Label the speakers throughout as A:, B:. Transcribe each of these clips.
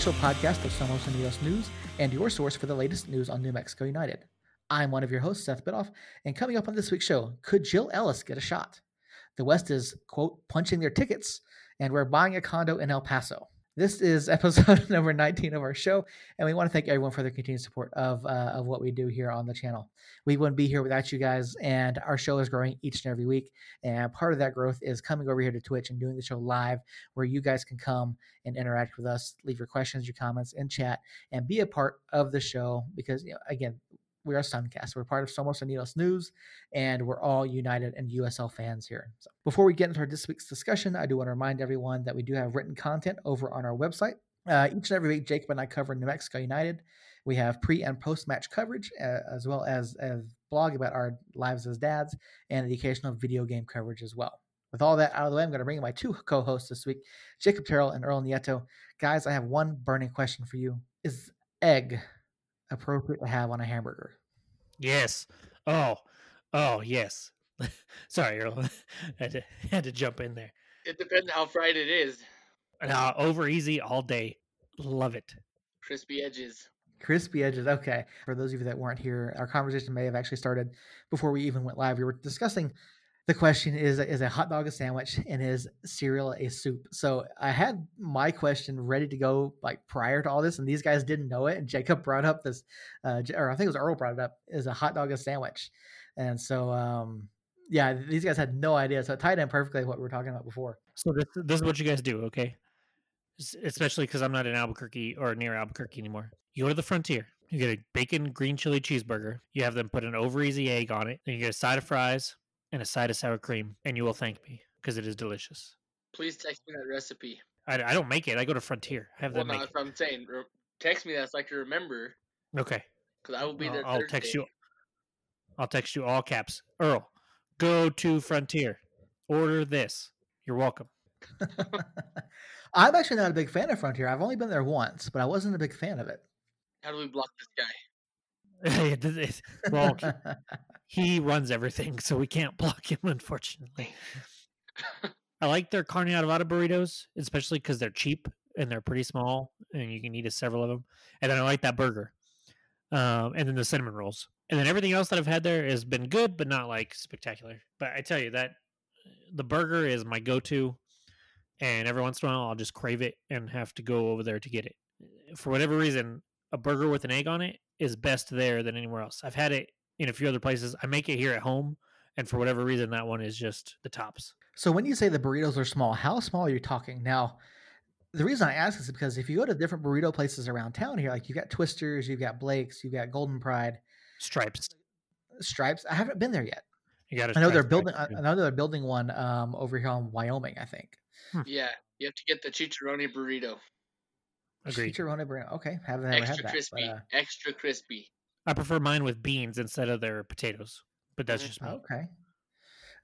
A: official podcast of Somos Unidos News and your source for the latest news on New Mexico United. I'm one of your hosts, Seth Bidoff, and coming up on this week's show, could Jill Ellis get a shot? The West is, quote, punching their tickets, and we're buying a condo in El Paso. This is episode number 19 of our show, and we want to thank everyone for their continued support of, uh, of what we do here on the channel. We wouldn't be here without you guys, and our show is growing each and every week. And part of that growth is coming over here to Twitch and doing the show live, where you guys can come and interact with us, leave your questions, your comments in chat, and be a part of the show. Because, you know, again, we are Suncast. We're part of Somos Unidos News, and we're all United and USL fans here. So before we get into our this week's discussion, I do want to remind everyone that we do have written content over on our website. Uh, each and every week, Jacob and I cover New Mexico United. We have pre and post match coverage, uh, as well as a blog about our lives as dads, and the occasional video game coverage as well. With all that out of the way, I'm going to bring in my two co-hosts this week, Jacob Terrell and Earl Nieto. Guys, I have one burning question for you: Is egg appropriate to have on a hamburger?
B: Yes. Oh, oh, yes. Sorry, Earl. I had to, had to jump in there.
C: It depends how fried it is.
B: Uh, over easy all day. Love it.
C: Crispy edges.
A: Crispy edges. Okay. For those of you that weren't here, our conversation may have actually started before we even went live. We were discussing the question is is a hot dog a sandwich and is cereal a soup? So i had my question ready to go like prior to all this and these guys didn't know it and jacob brought up this uh, or i think it was earl brought it up is a hot dog a sandwich? And so um yeah these guys had no idea so it tied in perfectly what we were talking about before.
B: So this, this is what you guys do okay? Especially because i'm not in albuquerque or near albuquerque anymore. You go to the frontier. You get a bacon green chili cheeseburger you have them put an over easy egg on it then you get a side of fries and a side of sour cream, and you will thank me because it is delicious.
C: Please text me that recipe.
B: I, I don't make it. I go to Frontier. I have
C: well,
B: them
C: no,
B: make
C: that's what I'm saying. Re- text me that so I can remember.
B: Okay.
C: Because I will be
B: I'll,
C: there.
B: I'll text you. I'll text you all caps. Earl, go to Frontier. Order this. You're welcome.
A: I'm actually not a big fan of Frontier. I've only been there once, but I wasn't a big fan of it.
C: How do we block this guy?
B: well, he runs everything, so we can't block him, unfortunately. I like their carne adobada burritos, especially because they're cheap and they're pretty small, and you can eat a several of them. And then I like that burger, um, and then the cinnamon rolls, and then everything else that I've had there has been good, but not like spectacular. But I tell you that the burger is my go-to, and every once in a while I'll just crave it and have to go over there to get it. For whatever reason, a burger with an egg on it is best there than anywhere else. I've had it in a few other places. I make it here at home, and for whatever reason, that one is just the tops.
A: So when you say the burritos are small, how small are you talking? Now, the reason I ask is because if you go to different burrito places around town here, like you got Twisters, you've got Blake's, you've got Golden Pride,
B: Stripes,
A: Stripes. I haven't been there yet.
B: You got.
A: I know they're building. I know they're building one um, over here in Wyoming. I think.
C: Hmm. Yeah, you have to get the chicharroni burrito.
B: Agreed.
A: Chicharroni burrito. Okay, haven't ever
C: extra
A: had
C: crispy,
A: that.
C: extra crispy.
B: I prefer mine with beans instead of their potatoes, but that's just me.
A: okay.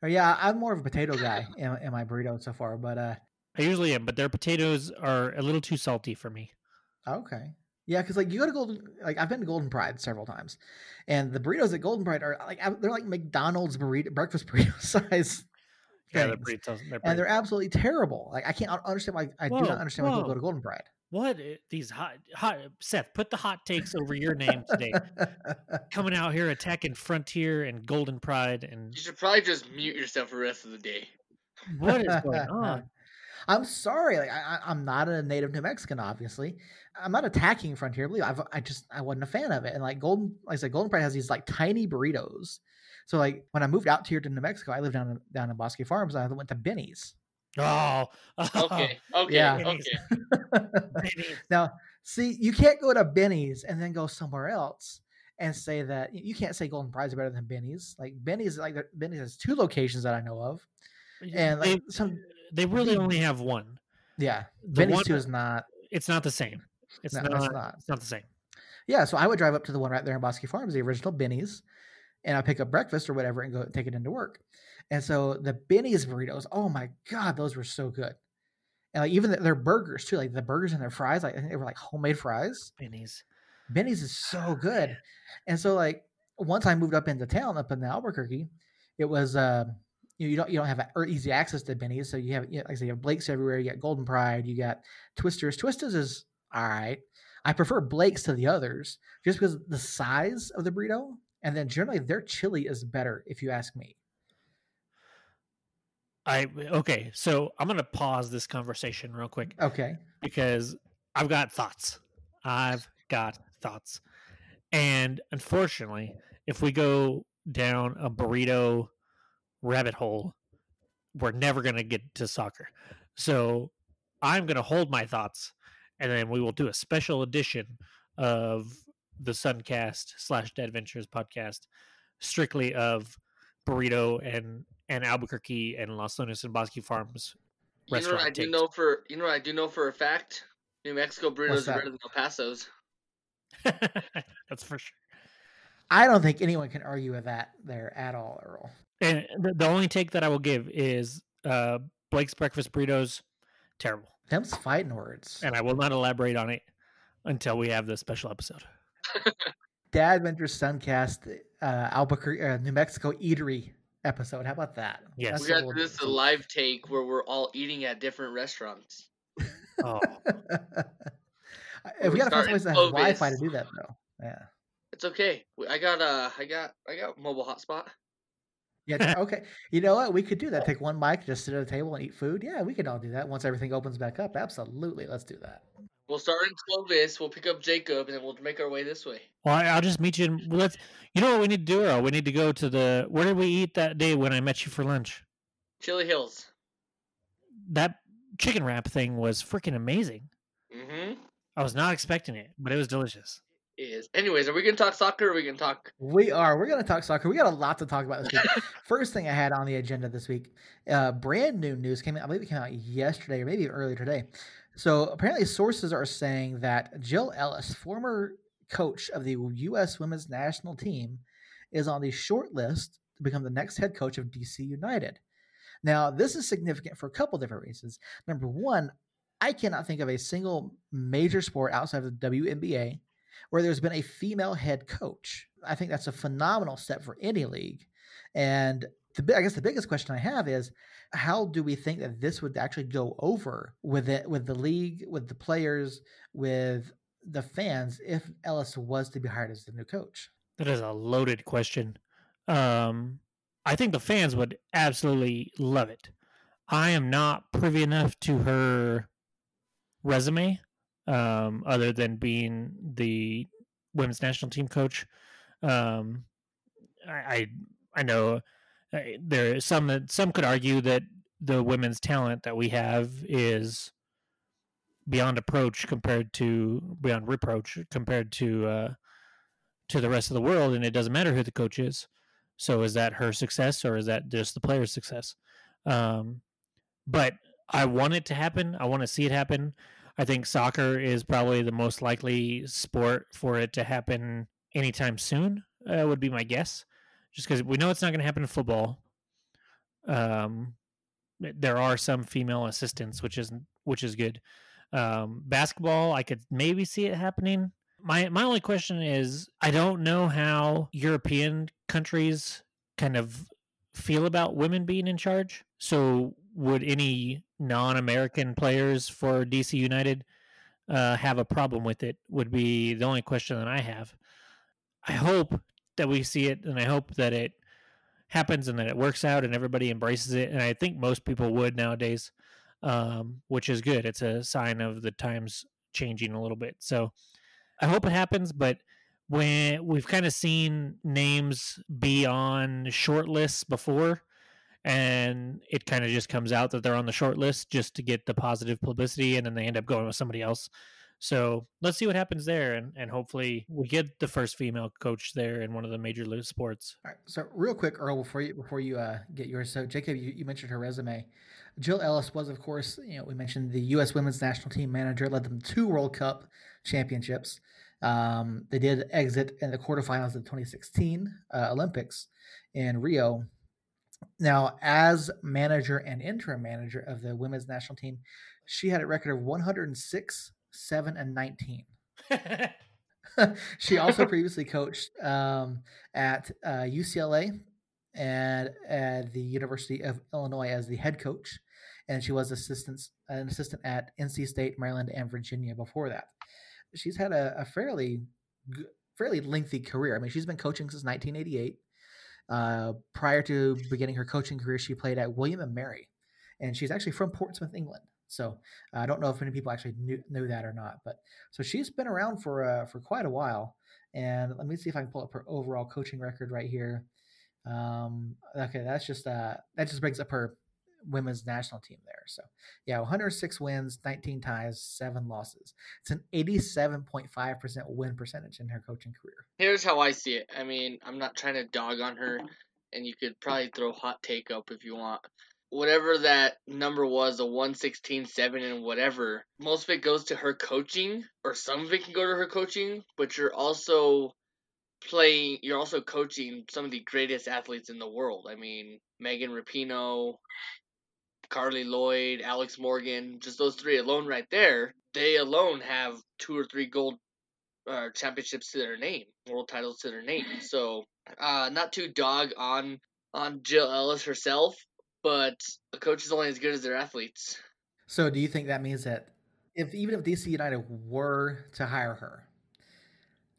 A: Or yeah, I'm more of a potato guy in, in my burrito so far, but uh,
B: I usually am, but their potatoes are a little too salty for me.
A: okay. Yeah, because like you go to Golden, like I've been to Golden Pride several times, and the burritos at Golden Pride are like they're like McDonald's burrito breakfast burrito size.
B: Yeah, they're tough. They're
A: and they're absolutely terrible. Like I can't understand why I do not understand why people go to Golden Pride.
B: What eh, these hot hot Seth? Put the hot takes over your name today. Coming out here attacking Frontier and Golden Pride and
C: You should probably just mute yourself for the rest of the day.
B: what is going on?
A: I'm sorry. Like I, I- I'm not a native New Mexican. Obviously, I'm not attacking Frontier. Believe I've, I just I wasn't a fan of it. And like Golden, like I said, Golden Pride has these like tiny burritos. So like when I moved out here to New Mexico, I lived down in, down in Bosque Farms. I went to Benny's.
B: Oh,
C: Okay, okay,
A: Yeah.
C: okay.
A: Now, see, you can't go to Benny's and then go somewhere else and say that you can't say Golden Pride is better than Benny's. Like Benny's, like there- Benny's has two locations that I know of, and like
B: they,
A: some,
B: they really
A: big-
B: only have one.
A: yeah,
B: The
A: Benny's
B: one-
A: too is not.
B: It's not the same. It's
A: No,
B: not.
A: it's
B: It's
A: not.
B: not. the same.
A: Yeah, so I would drive up to the one right there in Bosque Farms, the original Benny's, and I pick up breakfast or whatever and go take it into work. And so the Benny's burritos, oh my god, those were so good. And like even the, their burgers too, like the burgers and their fries, like I think they were like homemade fries.
B: Benny's.
A: Benny's is so good. And so like once I moved up into town, up in Albuquerque, it was uh, you, know, you don't you don't have a, or easy access to Benny's, so you have you know, like I say, you have Blake's everywhere. You got Golden Pride, you got Twisters. Twisters is All right. I prefer Blake's to the others just because the size of the burrito, and then generally their chili is better, if you ask me.
B: I okay, so I'm gonna pause this conversation real quick
A: Okay.
B: because I've got thoughts. I've got thoughts. And unfortunately, if we go down a burrito rabbit hole, we're never going to get to soccer. So I'm going to hold my thoughts and then we will do a special edition of the Suncast slash Dad Ventures podcast strictly of burrito and and Albuquerque and Los Lunas and Bosque Farms
C: You know what I do
B: takes.
C: know for you know what I do know for a fact? New Mexico burritos are better than El Paso's.
B: That's for sure.
A: I don't think anyone can argue with that there at all, Earl.
B: And the, the only take that I will give is uh, Blake's breakfast burritos, terrible.
A: Them's fighting words.
B: And I will not elaborate on it until we have the special episode.
A: Dad Ventures Suncast, uh, Albuquerque, uh, New Mexico eatery episode. How about that?
B: Yes.
A: That's
C: we got
A: we'll
C: this a live take where we're all eating at different restaurants.
B: Oh,
A: if we
C: We're
A: gotta find
C: starting
A: someplace that has Wi-Fi to do that, though. Yeah.
C: It's okay. I got uh I got I got mobile hotspot.
A: Yeah. Okay. You know what? We could do that. Take one mic, just sit at a table and eat food. Yeah, we could all do that once everything opens back up. Absolutely. Let's do that.
C: We'll start in Clovis. We'll pick up Jacob, and then we'll make our way this way.
B: well, I- I'll just meet you. In, let's. You know what we need to do, Earl? We need to go to the. Where did we eat that day when I met you for lunch?
C: Chili Hills.
B: That chicken wrap thing was freaking amazing.
C: Mm-hmm.
B: I was not expecting it, but it was delicious.
C: Is anyways, are we gonna talk soccer? or Are we gonna talk?
A: We are. We're going to talk soccer. We got a lot to talk about this week. First thing I had on the agenda this week, uh, brand new news came. I believe it came out yesterday or maybe earlier today. So apparently, sources are saying that Jill Ellis, former coach of the U.S. Women's National Team, is on the short list to become the next head coach of DC United. Now, this is significant for a couple different reasons. Number one, I cannot think of a single major sport outside of the WNBA where there's been a female head coach. I think that's a phenomenal step for any league. And the, I guess the biggest question I have is how do we think that this would actually go over with it, with the league, with the players, with the fans if Ellis was to be hired as the new coach?
B: That is a loaded question. Um, I think the fans would absolutely love it. I am not privy enough to her resume, um, other than being the women's national team coach. Um, I, I I know there is some that some could argue that the women's talent that we have is beyond approach compared to beyond reproach compared to uh, to the rest of the world, and it doesn't matter who the coach is. So is that her success or is that just the player's success? Um, but I want it to happen. I want to see it happen. I think soccer is probably the most likely sport for it to happen anytime soon. Uh, would be my guess, just because we know it's not going to happen in football. Um, there are some female assistants, which is which is good. Um, basketball, I could maybe see it happening. My my only question is, I don't know how European countries kind of feel about women being in charge. So, would any non-American players for DC United uh, have a problem with it? Would be the only question that I have. I hope that we see it, and I hope that it happens and that it works out and everybody embraces it. And I think most people would nowadays, um, which is good. It's a sign of the times changing a little bit. So I hope it happens, but when we've kind of seen names be on short lists before and it kind of just comes out that they're on the short list just to get the positive publicity and then they end up going with somebody else. So let's see what happens there and, and hopefully we get the first female coach there in one of the major league sports.
A: All right. So real quick, Earl, before you before you uh, get yours. So Jacob, you, you mentioned her resume. Jill Ellis was, of course, you know, we mentioned the U.S. Women's National Team manager, led them to two World Cup championships. Um, they did exit in the quarterfinals of the 2016 uh, Olympics in Rio. Now, as manager and interim manager of the women's national team, she had a record of 106, 7, and 19. she also previously coached um, at uh, UCLA and at the University of Illinois as the head coach. and she was assistant an assistant at NC State, Maryland, and Virginia before that. She's had a, a fairly fairly lengthy career. I mean, she's been coaching since 1988. Uh, prior to beginning her coaching career, she played at William and Mary, and she's actually from Portsmouth, England. So uh, I don't know if any people actually knew, knew that or not, but so she's been around for uh, for quite a while. And let me see if I can pull up her overall coaching record right here. Um, okay, that's just uh, that just brings up her women's national team there. So yeah, 106 wins, 19 ties, seven losses. It's an 87.5% win percentage in her coaching career.
C: Here's how I see it. I mean, I'm not trying to dog on her, and you could probably throw hot take up if you want whatever that number was, a 116, 7, and whatever, most of it goes to her coaching, or some of it can go to her coaching, but you're also playing, you're also coaching some of the greatest athletes in the world. I mean, Megan Rapinoe, Carli Lloyd, Alex Morgan, just those three alone right there, they alone have two or three gold uh, championships to their name, world titles to their name. So, uh, not too dog on on Jill Ellis herself, but a coach is only as good as their athletes.
A: So, do you think that means that if even if DC United were to hire her,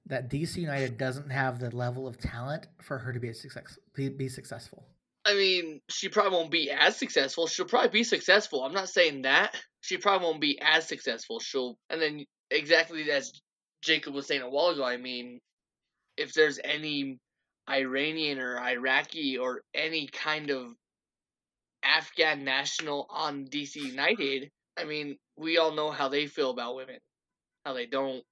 A: that DC United doesn't have the level of talent for her to be success be successful?
C: I mean, she probably won't be as successful. She'll probably be successful. I'm not saying that. She probably won't be as successful. She'll and then exactly as Jacob was saying a while ago, I mean, if there's any Iranian or Iraqi or any kind of Afghan national on DC United, I mean, we all know how they feel about women, how they don't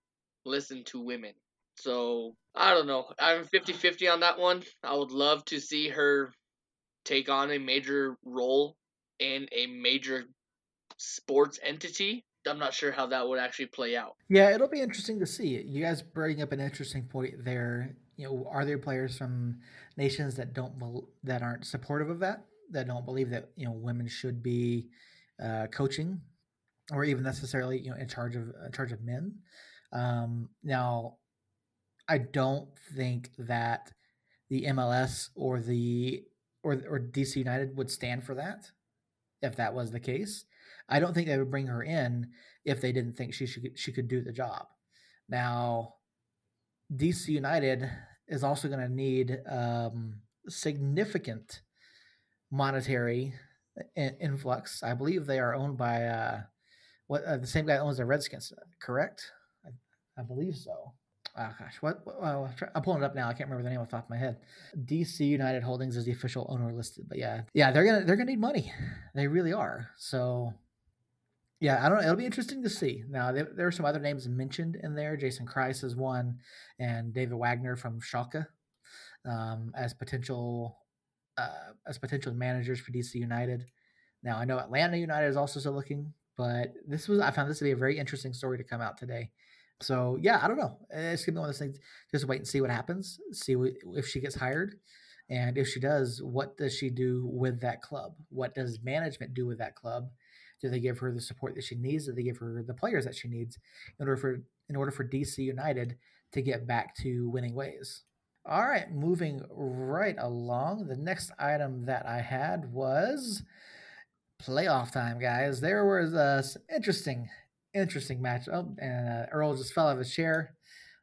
C: listen to women. So, I don't know. I'm 50 50 on that one. I would love to see her take on a major role in a major sports entity. I'm not sure how that would actually play out.
A: Yeah, it'll be interesting to see. You guys bring up an interesting point there. You know, are there players from nations that don't that aren't supportive of that? That don't believe that you know women should be uh, coaching or even necessarily you know in charge of in charge of men. Um, now, I don't think that the MLS or the or or DC United would stand for that. If that was the case, I don't think they would bring her in if they didn't think she should she could do the job. Now, DC United is also going to need um, significant monetary influx. I believe they are owned by uh, what uh, the same guy owns the Redskins, correct? I, I believe so. Oh gosh, what? I'm pulling it up now. I can't remember the name off the top of my head. DC United Holdings is the official owner listed, but yeah, yeah, they're gonna they're gonna need money. They really are. So, yeah, I don't know. It'll be interesting to see. Now there, there are some other names mentioned in there. Jason Kreis is one, and David Wagner from Schalke um, as potential uh, as potential managers for DC United. Now I know Atlanta United is also still looking, but this was I found this to be a very interesting story to come out today. So yeah, I don't know. It's gonna be one of those things. Just wait and see what happens. See if she gets hired, and if she does, what does she do with that club? What does management do with that club? Do they give her the support that she needs? Do they give her the players that she needs in order for in order for DC United to get back to winning ways? All right, moving right along. The next item that I had was playoff time, guys. There was a interesting, interesting match. Oh, and uh, Earl just fell out of his chair.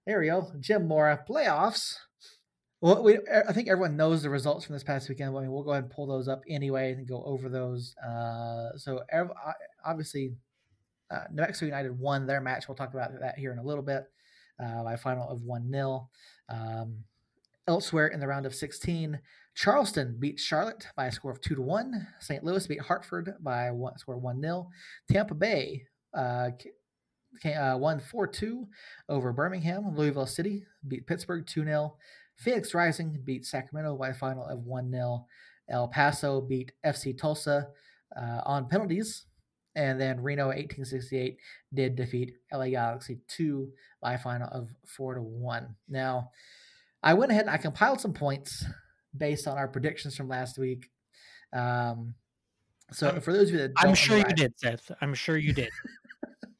A: There we go. Jim Mora playoffs. Well, we, I think everyone knows the results from this past weekend. I mean, we'll go ahead and pull those up anyway and go over those. Uh, so, obviously, uh, New Mexico United won their match. We'll talk about that here in a little bit uh, by final of 1 0. Um, Elsewhere in the round of 16, Charleston beat Charlotte by a score of 2 to 1. St. Louis beat Hartford by a score of 1 0. Tampa Bay uh, uh, won 4 2 over Birmingham. Louisville City beat Pittsburgh 2 0. Phoenix Rising beat Sacramento by a final of 1 0. El Paso beat FC Tulsa uh, on penalties. And then Reno 1868 did defeat LA Galaxy 2 by a final of 4 to 1. Now, I went ahead and I compiled some points based on our predictions from last week. Um, so for those of you that
B: I'm sure you did, Seth. I'm sure you did.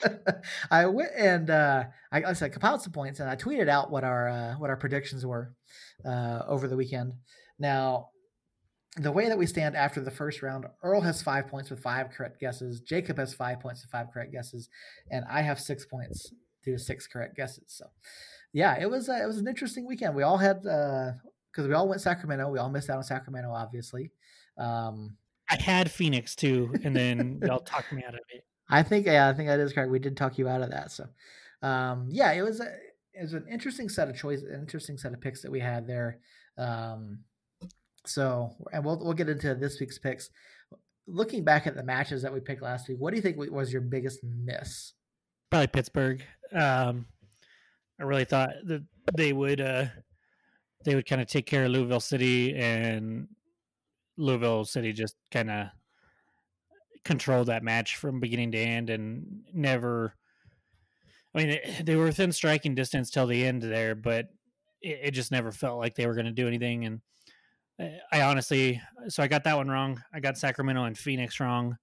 A: I went and uh, I, like I said, compiled some points and I tweeted out what our uh, what our predictions were uh, over the weekend. Now, the way that we stand after the first round, Earl has five points with five correct guesses. Jacob has five points with five correct guesses, and I have six points due to six correct guesses. So, yeah, it was uh, it was an interesting weekend. We all had because uh, we all went Sacramento. We all missed out on Sacramento, obviously. Um,
B: I had Phoenix too, and then y'all talked me out of it.
A: I think yeah, I think that is correct. We did talk you out of that. So, um, yeah, it was a, it was an interesting set of choices, an interesting set of picks that we had there. Um, so, and we'll we'll get into this week's picks. Looking back at the matches that we picked last week, what do you think was your biggest miss?
B: Probably Pittsburgh. Um, I really thought that they would uh, they would kind of take care of Louisville City, and Louisville City just kind of controlled that match from beginning to end, and never. I mean, they were within striking distance till the end there, but it, it just never felt like they were going to do anything, and I honestly, so I got that one wrong. I got Sacramento and Phoenix wrong,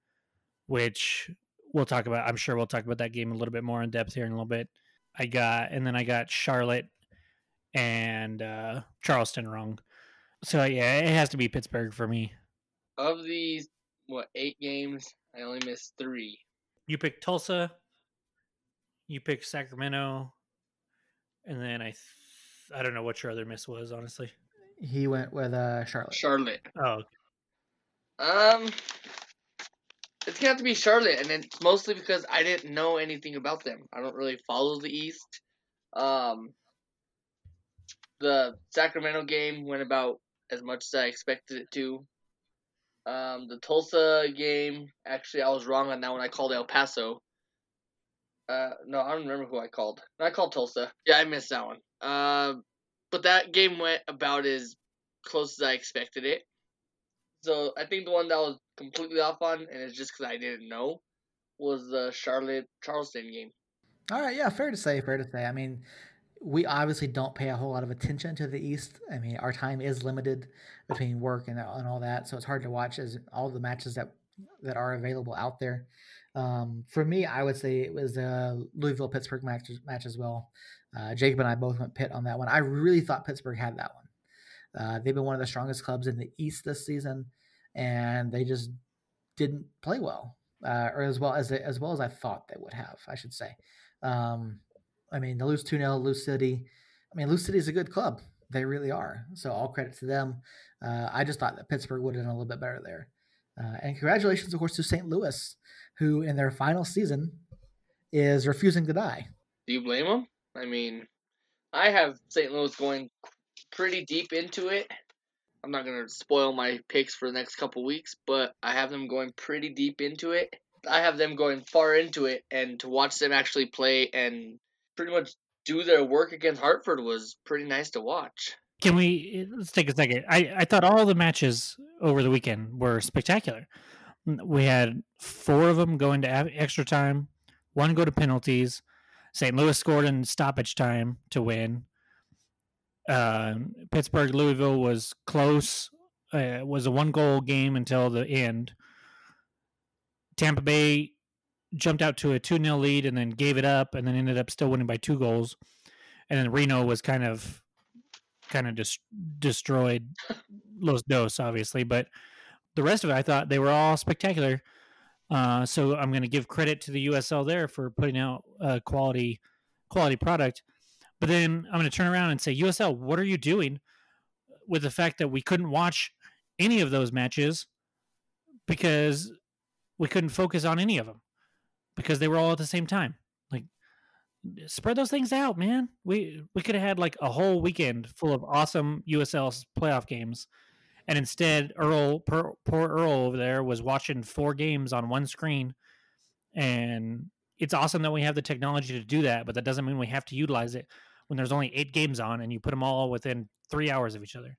B: which we'll talk about. I'm sure we'll talk about that game a little bit more in depth here in a little bit. I got, and then I got Charlotte and uh, Charleston wrong. So yeah, it has to be Pittsburgh for me.
C: Of these, what eight games? I only missed three.
B: You picked Tulsa. You picked Sacramento, and then I, th- I don't know what your other miss was, honestly.
A: He went with uh, Charlotte.
C: Charlotte.
B: Oh.
C: Um, it's gonna have to be Charlotte, and it's mostly because I didn't know anything about them. I don't really follow the East. Um, the Sacramento game went about as much as I expected it to. Um, the Tulsa game, actually, I was wrong on that one. I called El Paso. Uh, no, I don't remember who I called. I called Tulsa. Yeah, I missed that one. Uh, but that game went about as close as I expected it. So I think the one that was completely off on, and it's just because I didn't know, was the Charlotte Charleston game.
A: All right, yeah, fair to say, fair to say. I mean, we obviously don't pay a whole lot of attention to the East. I mean, our time is limited between work and, and all that, so it's hard to watch as all the matches that that are available out there. Um, for me, I would say it was a Louisville Pittsburgh match, match as well. Uh, Jacob and I both went Pitt on that one. I really thought Pittsburgh had that one. Uh, they've been one of the strongest clubs in the East this season, and they just didn't play well, uh, or as well as they, as well as I thought they would have. I should say. Um, I mean, to lose two 0 Lou City. I mean, Lou City is a good club. They really are. So all credit to them. Uh, I just thought that Pittsburgh would have done a little bit better there. Uh, and congratulations, of course, to St. Louis, who in their final season is refusing to die.
C: Do you blame them? I mean, I have St. Louis going pretty deep into it. I'm not to spoil my picks for the next couple weeks, but I have them going pretty deep into it. I have them going far into it, and to watch them actually play and pretty much do their work against Hartford was pretty nice to watch.
B: Can we let's take a second? I, I thought all the matches over the weekend were spectacular. We had four of them going to extra time, one go to penalties, St. Louis scored in stoppage time to win. Uh, Pittsburgh Louisville was close. Uh, was a one goal game until the end. Tampa Bay jumped out to a 2 0 lead and then gave it up and then ended up still winning by two goals. And then Reno was kind of kind of just destroyed Los Dos, obviously. But the rest of it, I thought they were all spectacular. Uh, so I'm going to give credit to the USL there for putting out a quality quality product. But then I'm going to turn around and say, USL, what are you doing with the fact that we couldn't watch any of those matches because we couldn't focus on any of them because they were all at the same time. Like, spread those things out, man. We we could have had like a whole weekend full of awesome USL playoff games and instead Earl poor, poor Earl over there was watching four games on one screen and it's awesome that we have the technology to do that but that doesn't mean we have to utilize it when there's only eight games on and you put them all within three hours of each other.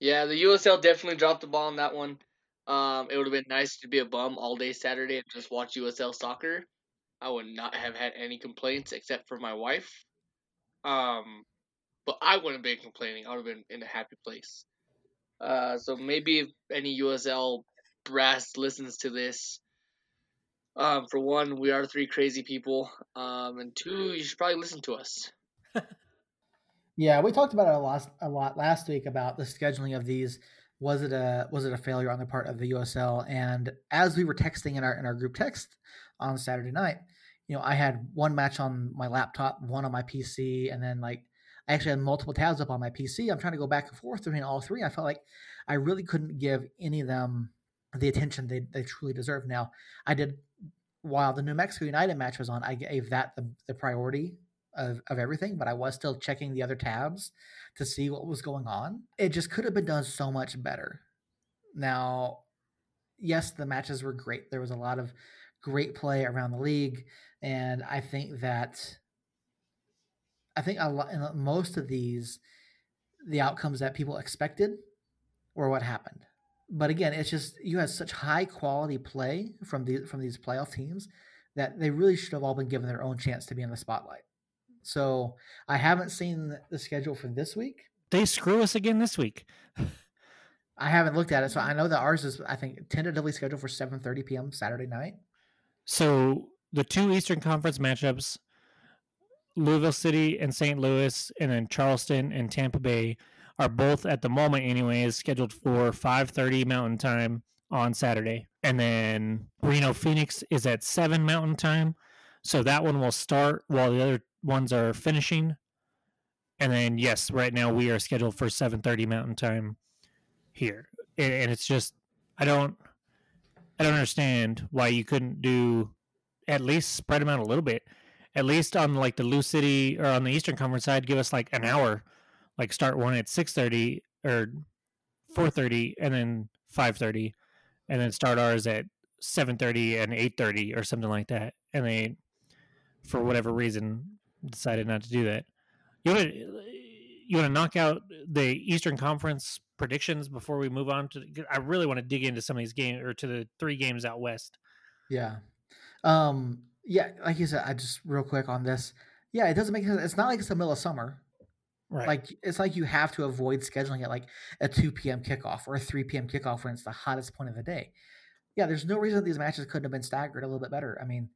C: Yeah the usl definitely dropped the ball on that one. Um, it would have been nice to be a bum all day saturday and just watch usl soccer. I would not have had any complaints except for my wife. Um, but i wouldn't have been complaining. I would have been in a happy place. Uh, so maybe if any USL brass listens to this, um, for one, we are three crazy people, um, and two, you should probably listen to us.
A: Yeah, we talked about it a lot, a lot last week about the scheduling of these was it a was it a failure on the part of the USL? And as we were texting in our in our group text on Saturday night, you know, I had one match on my laptop, one on my PC, and then like I actually had multiple tabs up on my PC. I'm trying to go back and forth between all three. I felt like I really couldn't give any of them the attention they, they truly deserve. Now, I did while the New Mexico United match was on, I gave that the, the priority of, of everything, but I was still checking the other tabs to see what was going on. It just could have been done so much better. Now, yes, the matches were great. There was a lot of great play around the league, and I think that I think a lot in most of these the outcomes that people expected were what happened. But again, it's just you had such high quality play from the from these playoff teams that they really should have all been given their own chance to be in the spotlight. So I haven't seen the schedule for this week.
B: They screw us again this week.
A: I haven't looked at it, so mm. I know that ours is I think tentatively scheduled for 7:30 p.m. Saturday night.
B: So the two Eastern Conference matchups, Louisville City and St. Louis, and then Charleston and Tampa Bay are both at the moment, anyways, scheduled for 5:30 Mountain Time on Saturday, and then Reno Phoenix is at seven Mountain Time. So that one will start while the other ones are finishing. And then yes, right now we are scheduled for 7:30 Mountain Time here, and it's just I don't I don't understand why you couldn't do at least spread them out a little bit. At least on like the Lou City or on the Eastern Conference side, give us like an hour. Like start one at six thirty or four thirty, and then five thirty, and then start ours at seven thirty and eight thirty or something like that. And they, for whatever reason, decided not to do that. You want to you want to knock out the Eastern Conference predictions before we move on to? I really want to dig into some of these games or to the three games out west.
A: Yeah, um, yeah. Like you said, I just real quick on this. Yeah, it doesn't make sense. It's not like it's the middle of summer.
B: Right.
A: Like it's like you have to avoid scheduling it like a 2 p.m. kickoff or a 3 p.m. kickoff when it's the hottest point of the day. Yeah, there's no reason these matches couldn't have been staggered a little bit better. I mean,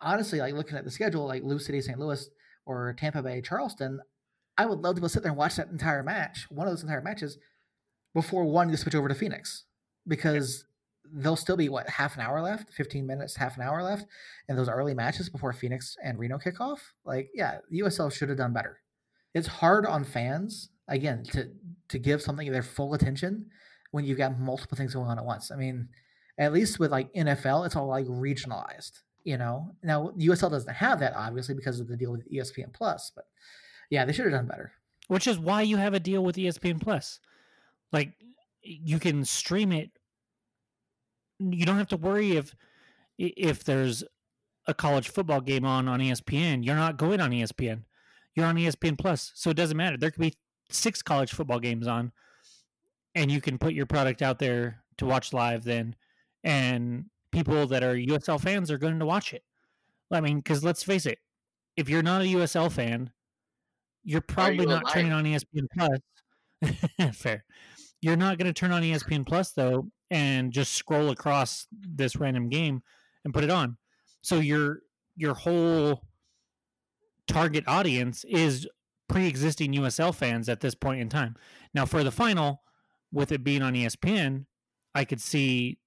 A: honestly, like looking at the schedule, like Lou City, St. Louis, or Tampa Bay, Charleston, I would love to go sit there and watch that entire match, one of those entire matches, before wanting to switch over to Phoenix because there'll still be what half an hour left, fifteen minutes, half an hour left, in those early matches before Phoenix and Reno kick off. Like, yeah, USL should have done better. It's hard on fans again to to give something their full attention when you've got multiple things going on at once. I mean, at least with like NFL, it's all like regionalized you know now usl doesn't have that obviously because of the deal with espn plus but yeah they should have done better.
B: Which is why you have a deal with espn plus. Like you can stream it. You don't have to worry if if there's a college football game on on espn you're not going on espn you're on espn plus so it doesn't matter. There could be six college football games on and you can put your product out there to watch live then and people that are USL fans are going to watch it. I mean, because let's face it, if you're not a USL fan, you're probably you not alive? turning on ESPN Plus. Fair. You're not going to turn on ESPN Plus though, and just scroll across this random game and put it on. So your your whole target audience is pre-existing USL fans at this point in time. Now, for the final, with it being on ESPN, I could see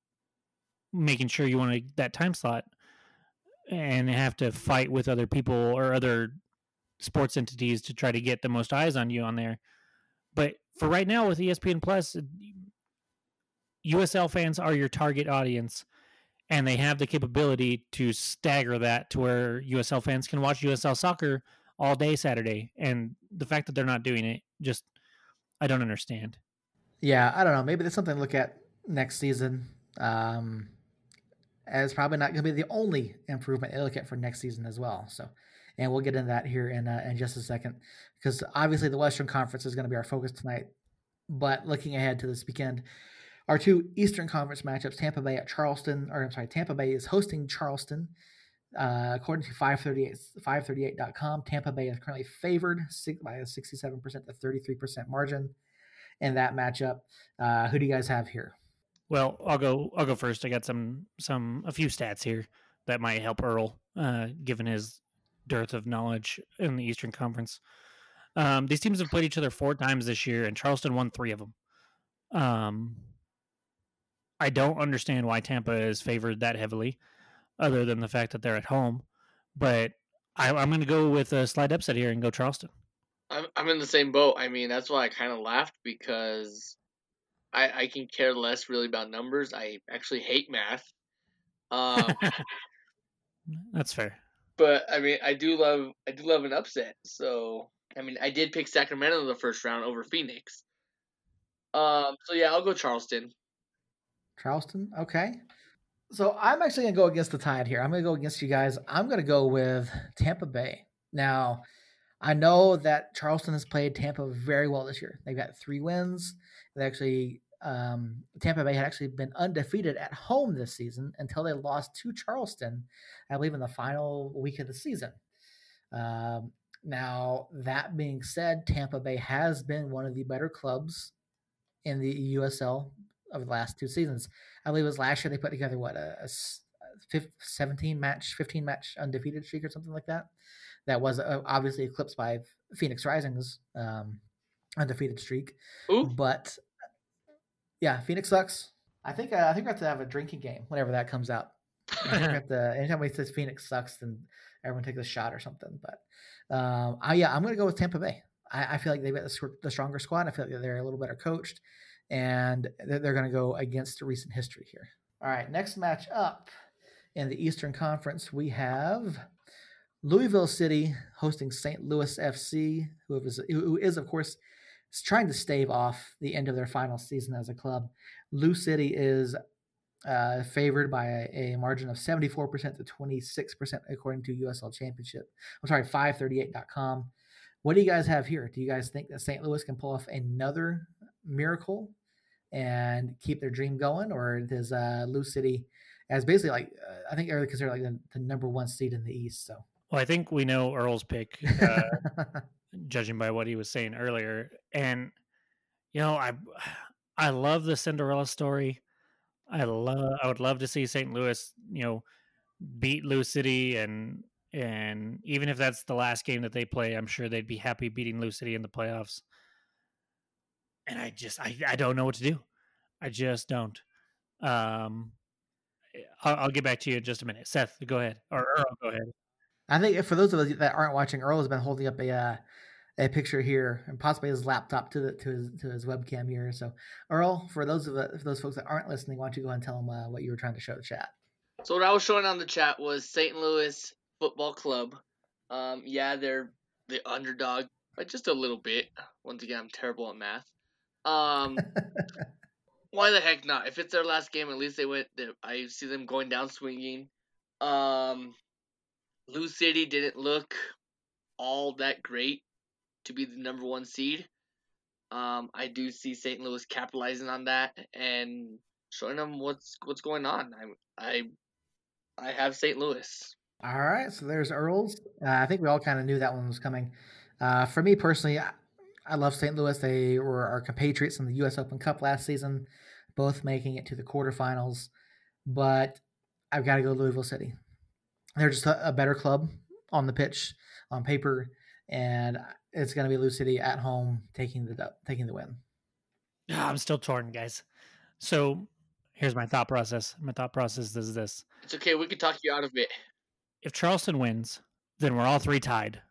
B: making sure you want to, that time slot and have to fight with other people or other sports entities to try to get the most eyes on you on there. But for right now with ESPN Plus, USL fans are your target audience and they have the capability to stagger that to where USL fans can watch USL soccer all day Saturday. And the fact that they're not doing it just I don't understand.
A: Yeah, I don't know. Maybe that's something to look at next season. Um, as probably not going to be the only improvement they look at for next season as well. So, and we'll get into that here in uh, in just a second, because obviously the Western Conference is going to be our focus tonight. But looking ahead to this weekend, our two Eastern Conference matchups: Tampa Bay at Charleston, or I'm sorry, Tampa Bay is hosting Charleston. Uh, according to 538, 538.com, Tampa Bay is currently favored by a 67% to 33% margin in that matchup. Uh, who do you guys have here?
B: Well, I'll go. I'll go first. I got some some a few stats here that might help Earl, uh, given his dearth of knowledge in the Eastern Conference. Um, these teams have played each other four times this year, and Charleston won three of them. Um, I don't understand why Tampa is favored that heavily, other than the fact that they're at home. But I, I'm going to go with a slight upset here and go Charleston.
C: I'm I'm in the same boat. I mean, that's why I kind of laughed because I I can care less really about numbers. I actually hate math. Um,
B: That's fair.
C: but I mean, I do love I do love an upset. So I mean, I did pick Sacramento in the first round over Phoenix. Um, so yeah, I'll go Charleston.
A: Charleston. Okay. So I'm actually gonna go against the tide here. I'm gonna go against you guys. I'm gonna go with Tampa Bay. Now, I know that Charleston has played Tampa very well this year. They've got three wins. They actually um, Tampa Bay had actually been undefeated at home this season until they lost to Charleston, I believe, in the final week of the season. Um, now, that being said, Tampa Bay has been one of the better clubs in the USL of the last two seasons. I believe it was last year they put together what a fif- 17 match, 15 match undefeated streak or something like that. That was uh, obviously eclipsed by Phoenix Rising's um, undefeated streak.
C: Ooh,
A: But yeah, Phoenix sucks. I think uh, I think we have to have a drinking game whenever that comes out. I think we have to. Anytime we says Phoenix sucks, then everyone takes a shot or something. But um, I, yeah, I'm gonna go with Tampa Bay. I, I feel like they've got the, the stronger squad. I feel like they're a little better coached, and they're, they're gonna go against recent history here. All right, next match up in the Eastern Conference, we have Louisville City hosting St. Louis FC, who is, who is of course trying to stave off the end of their final season as a club. Lou City is uh, favored by a, a margin of 74% to 26%, according to USL Championship. I'm sorry, 538.com. What do you guys have here? Do you guys think that St. Louis can pull off another miracle and keep their dream going? Or does uh, Lou City, as basically like, uh, I think they're considered like the, the number one seed in the East. So,
B: Well, I think we know Earl's pick, uh, judging by what he was saying earlier. And you know, I I love the Cinderella story. I love. I would love to see St. Louis, you know, beat Lou City, and and even if that's the last game that they play, I'm sure they'd be happy beating Lou City in the playoffs. And I just, I, I don't know what to do. I just don't. Um, I'll, I'll get back to you in just a minute. Seth, go ahead, or Earl, go ahead.
A: I think for those of us that aren't watching, Earl has been holding up a uh, a picture here and possibly his laptop to the to his to his webcam here. So, Earl, for those of the, for those folks that aren't listening, why don't you go ahead and tell them uh, what you were trying to show the chat?
C: So what I was showing on the chat was St. Louis Football Club. Um, yeah, they're the underdog but just a little bit. Once again, I'm terrible at math. Um, why the heck not? If it's their last game, at least they went. they- I see them going down swinging. Um, Lou City didn't look all that great to be the number one seed. Um, I do see St. Louis capitalizing on that and showing them what's what's going on. I I I have St. Louis.
A: All right, so there's Earl's. Uh, I think we all kind of knew that one was coming. Uh, for me personally, I, I love St. Louis. They were our compatriots in the U.S. Open Cup last season, both making it to the quarterfinals. But I've got to go Louisville City. They're just a, a better club on the pitch, on paper, and it's going to be Lou City at home taking the taking the win.
B: Ah, I'm still torn, guys. So here's my thought process. My thought process is this:
C: It's okay. We can talk you out of it.
B: if Charleston wins, then we're all three tied.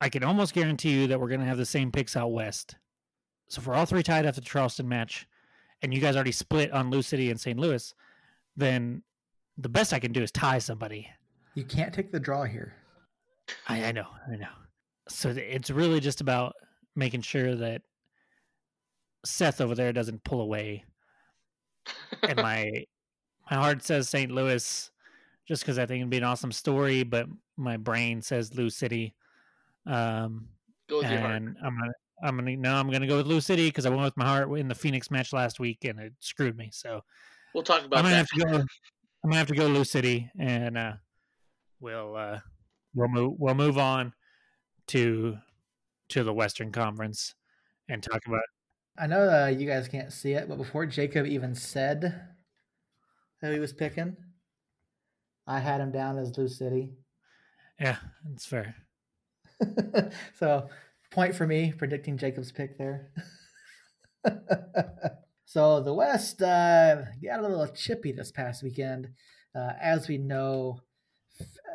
B: I can almost guarantee you that we're going to have the same picks out west. So if we're all three tied after the Charleston match, and you guys already split on Lou City and St. Louis, then the best I can do is tie somebody.
A: You can't take the draw here.
B: I, I know, I know. So it's really just about making sure that Seth over there doesn't pull away and my my heart says St. Louis just because I think it'd be an awesome story, but my brain says Lou City. Um,
C: Go with your heart.
B: and I'm gonna I'm gonna no, I'm gonna go with Lou City because I went with my heart in the Phoenix match last week and it screwed me. So
C: We'll talk about.
B: I'm
C: about
B: gonna
C: that.
B: have to go. I'm gonna have to go Lou City, and uh, we'll uh, we'll move we'll move on to to the Western Conference and talk about
A: I know uh, you guys can't see it, but before Jacob even said who he was picking, I had him down as Lou City.
B: yeah, it's fair.
A: so, point for me predicting Jacob's pick there. So the West uh, got a little chippy this past weekend. Uh, as we know,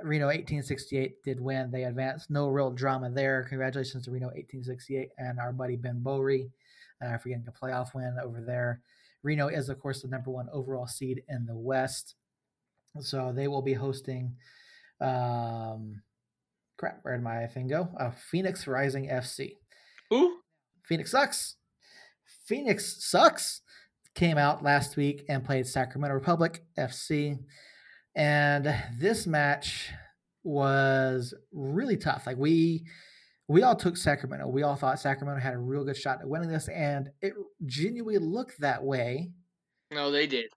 A: Reno 1868 did win. They advanced. No real drama there. Congratulations to Reno 1868 and our buddy Ben Bowery uh, for getting a playoff win over there. Reno is, of course, the number one overall seed in the West. So they will be hosting. Um, crap, where did my thing go? Uh, Phoenix Rising FC.
C: Who?
A: Phoenix sucks. Phoenix sucks. Came out last week and played Sacramento Republic FC. And this match was really tough. Like we we all took Sacramento. We all thought Sacramento had a real good shot at winning this, and it genuinely looked that way.
C: No, they did.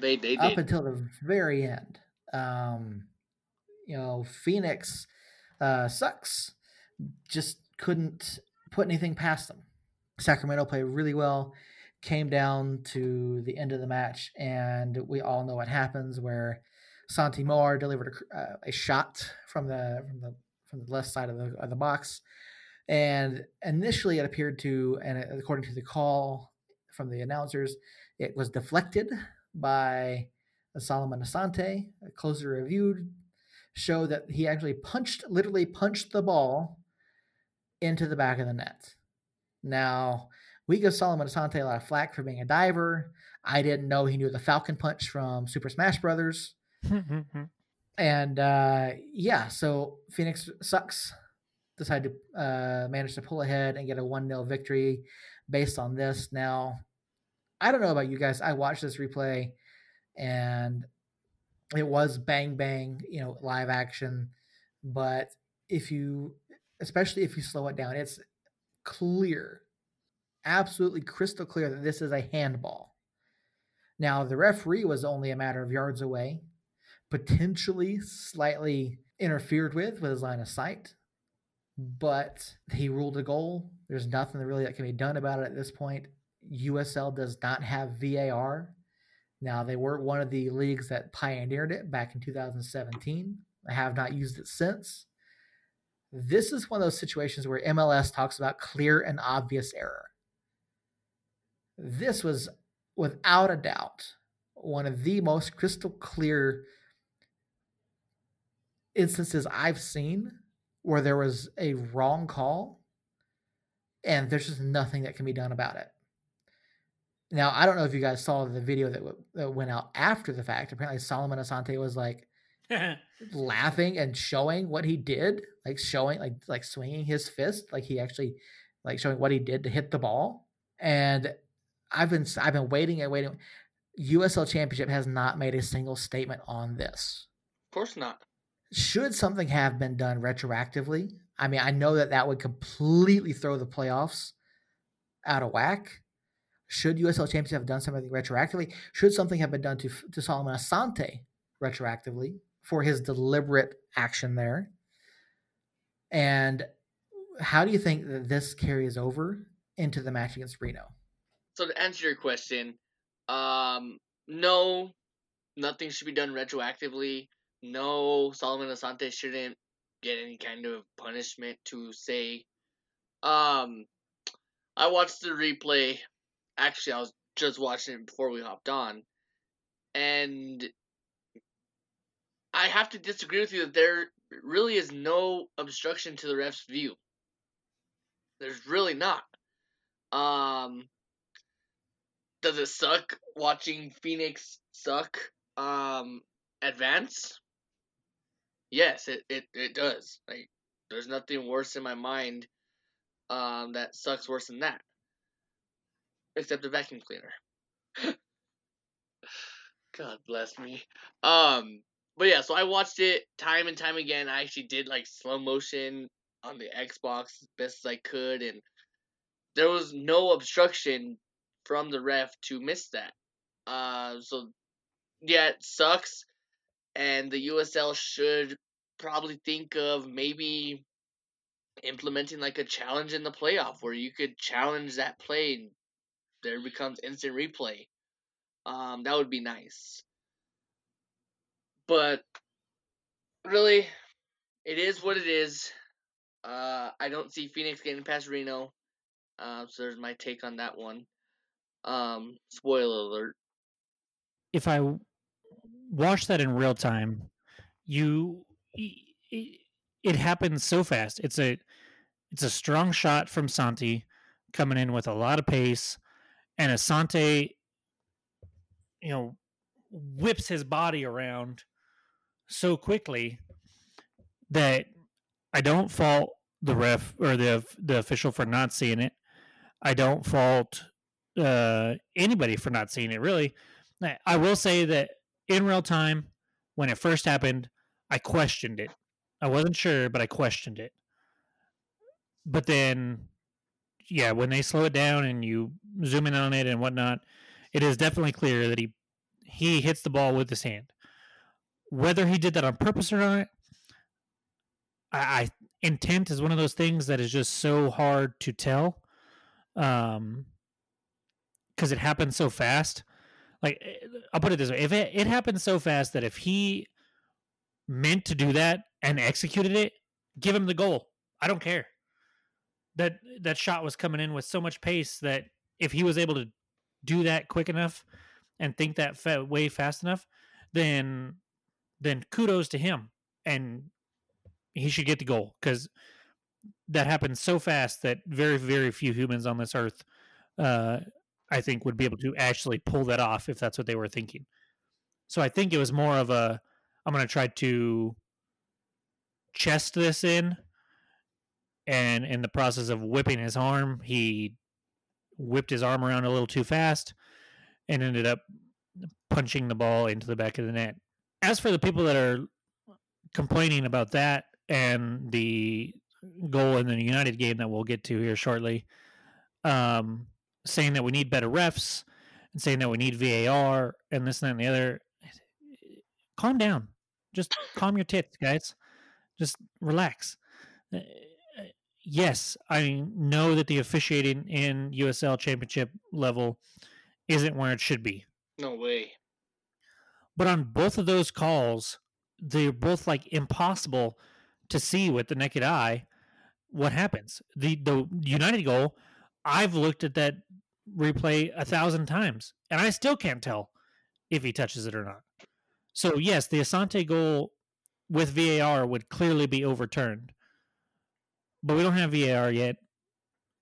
C: They they
A: up
C: did.
A: until the very end. Um, you know, Phoenix uh, sucks. Just couldn't put anything past them. Sacramento played really well. Came down to the end of the match, and we all know what happens where Santi Moar delivered a, uh, a shot from the from the from the left side of the of the box, and initially it appeared to, and according to the call from the announcers, it was deflected by Solomon Asante. A closer review showed that he actually punched, literally punched the ball into the back of the net. Now, we give Solomon Asante a lot of flack for being a diver. I didn't know he knew the Falcon Punch from Super Smash Brothers. and uh, yeah, so Phoenix sucks. Decided to uh, manage to pull ahead and get a 1 0 victory based on this. Now, I don't know about you guys. I watched this replay and it was bang bang, you know, live action. But if you, especially if you slow it down, it's clear, absolutely crystal clear that this is a handball. Now, the referee was only a matter of yards away, potentially slightly interfered with with his line of sight, but he ruled a goal. There's nothing really that can be done about it at this point. USL does not have VAR. Now, they were one of the leagues that pioneered it back in 2017. I have not used it since. This is one of those situations where MLS talks about clear and obvious error. This was, without a doubt, one of the most crystal clear instances I've seen where there was a wrong call and there's just nothing that can be done about it. Now, I don't know if you guys saw the video that, w- that went out after the fact. Apparently, Solomon Asante was like laughing and showing what he did, like showing, like like swinging his fist, like he actually, like showing what he did to hit the ball. And I've been I've been waiting and waiting. USL Championship has not made a single statement on this.
C: Of course not.
A: Should something have been done retroactively? I mean, I know that that would completely throw the playoffs out of whack. Should USL Championship have done something retroactively? Should something have been done to to Solomon Asante retroactively for his deliberate action there? And how do you think that this carries over into the match against Reno?
C: So to answer your question, um, no, nothing should be done retroactively. No, Solomon Asante shouldn't get any kind of punishment to say. Um, I watched the replay. Actually, I was just watching it before we hopped on, and I have to disagree with you that there really is no obstruction to the ref's view. There's really not. Um, does it suck watching Phoenix suck um advance? Yes, it, it, it does. Like there's nothing worse in my mind um that sucks worse than that. Except a vacuum cleaner. God bless me. Um but yeah, so I watched it time and time again. I actually did like slow motion on the Xbox as best as I could and there was no obstruction from the ref to miss that. Uh, so yeah, it sucks, and the USL should probably think of maybe implementing like a challenge in the playoff where you could challenge that play and there becomes instant replay. Um, that would be nice. But really, it is what it is. Uh, I don't see Phoenix getting past Reno. Uh, so there's my take on that one. Um, spoiler alert.
B: If I watch that in real time, you it, it happens so fast. It's a it's a strong shot from Santi coming in with a lot of pace, and Asante, you know, whips his body around so quickly that I don't fault the ref or the the official for not seeing it. I don't fault uh, anybody for not seeing it. Really, I- I will say that in real time, when it first happened, I questioned it. I wasn't sure, but I questioned it. But then, yeah, when they slow it down and you zoom in on it and whatnot, it is definitely clear that he he hits the ball with his hand. Whether he did that on purpose or not, I, I intent is one of those things that is just so hard to tell, um, because it happens so fast. Like eh, I'll put it this way: if it it happens so fast that if he meant to do that and executed it, give him the goal. I don't care. That that shot was coming in with so much pace that if he was able to do that quick enough and think that fa- way fast enough, then then kudos to him and he should get the goal because that happened so fast that very very few humans on this earth uh, i think would be able to actually pull that off if that's what they were thinking. So i think it was more of a i'm going to try to chest this in and in the process of whipping his arm he whipped his arm around a little too fast and ended up punching the ball into the back of the net. As for the people that are complaining about that and the goal in the United game that we'll get to here shortly, um, saying that we need better refs and saying that we need VAR and this and that and the other. Calm down. Just calm your tits, guys. Just relax. Uh, Yes, I know that the officiating in USL Championship level isn't where it should be
C: No way.
B: but on both of those calls they're both like impossible to see with the naked eye what happens the the united goal i've looked at that replay a thousand times and i still can't tell if he touches it or not so yes the asante goal with var would clearly be overturned but we don't have var yet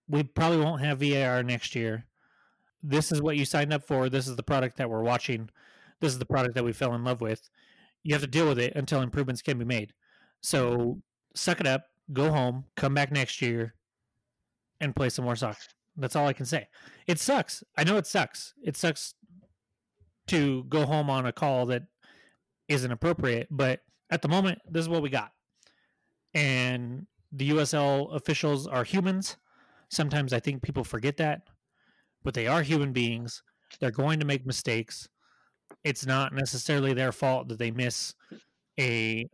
B: we probably won't have var next year this is what you signed up for this is the product that we're watching this is the product that we fell in love with. You have to deal with it until improvements can be made. So suck it up, go home, come back next year, and play some more soccer. That's all I can say. It sucks. I know it sucks. It sucks to go home on a call that isn't appropriate, but at the moment, this is what we got. And the USL officials are humans. Sometimes I think people forget that, but they are human beings. They're going to make mistakes it's not necessarily their fault that they miss a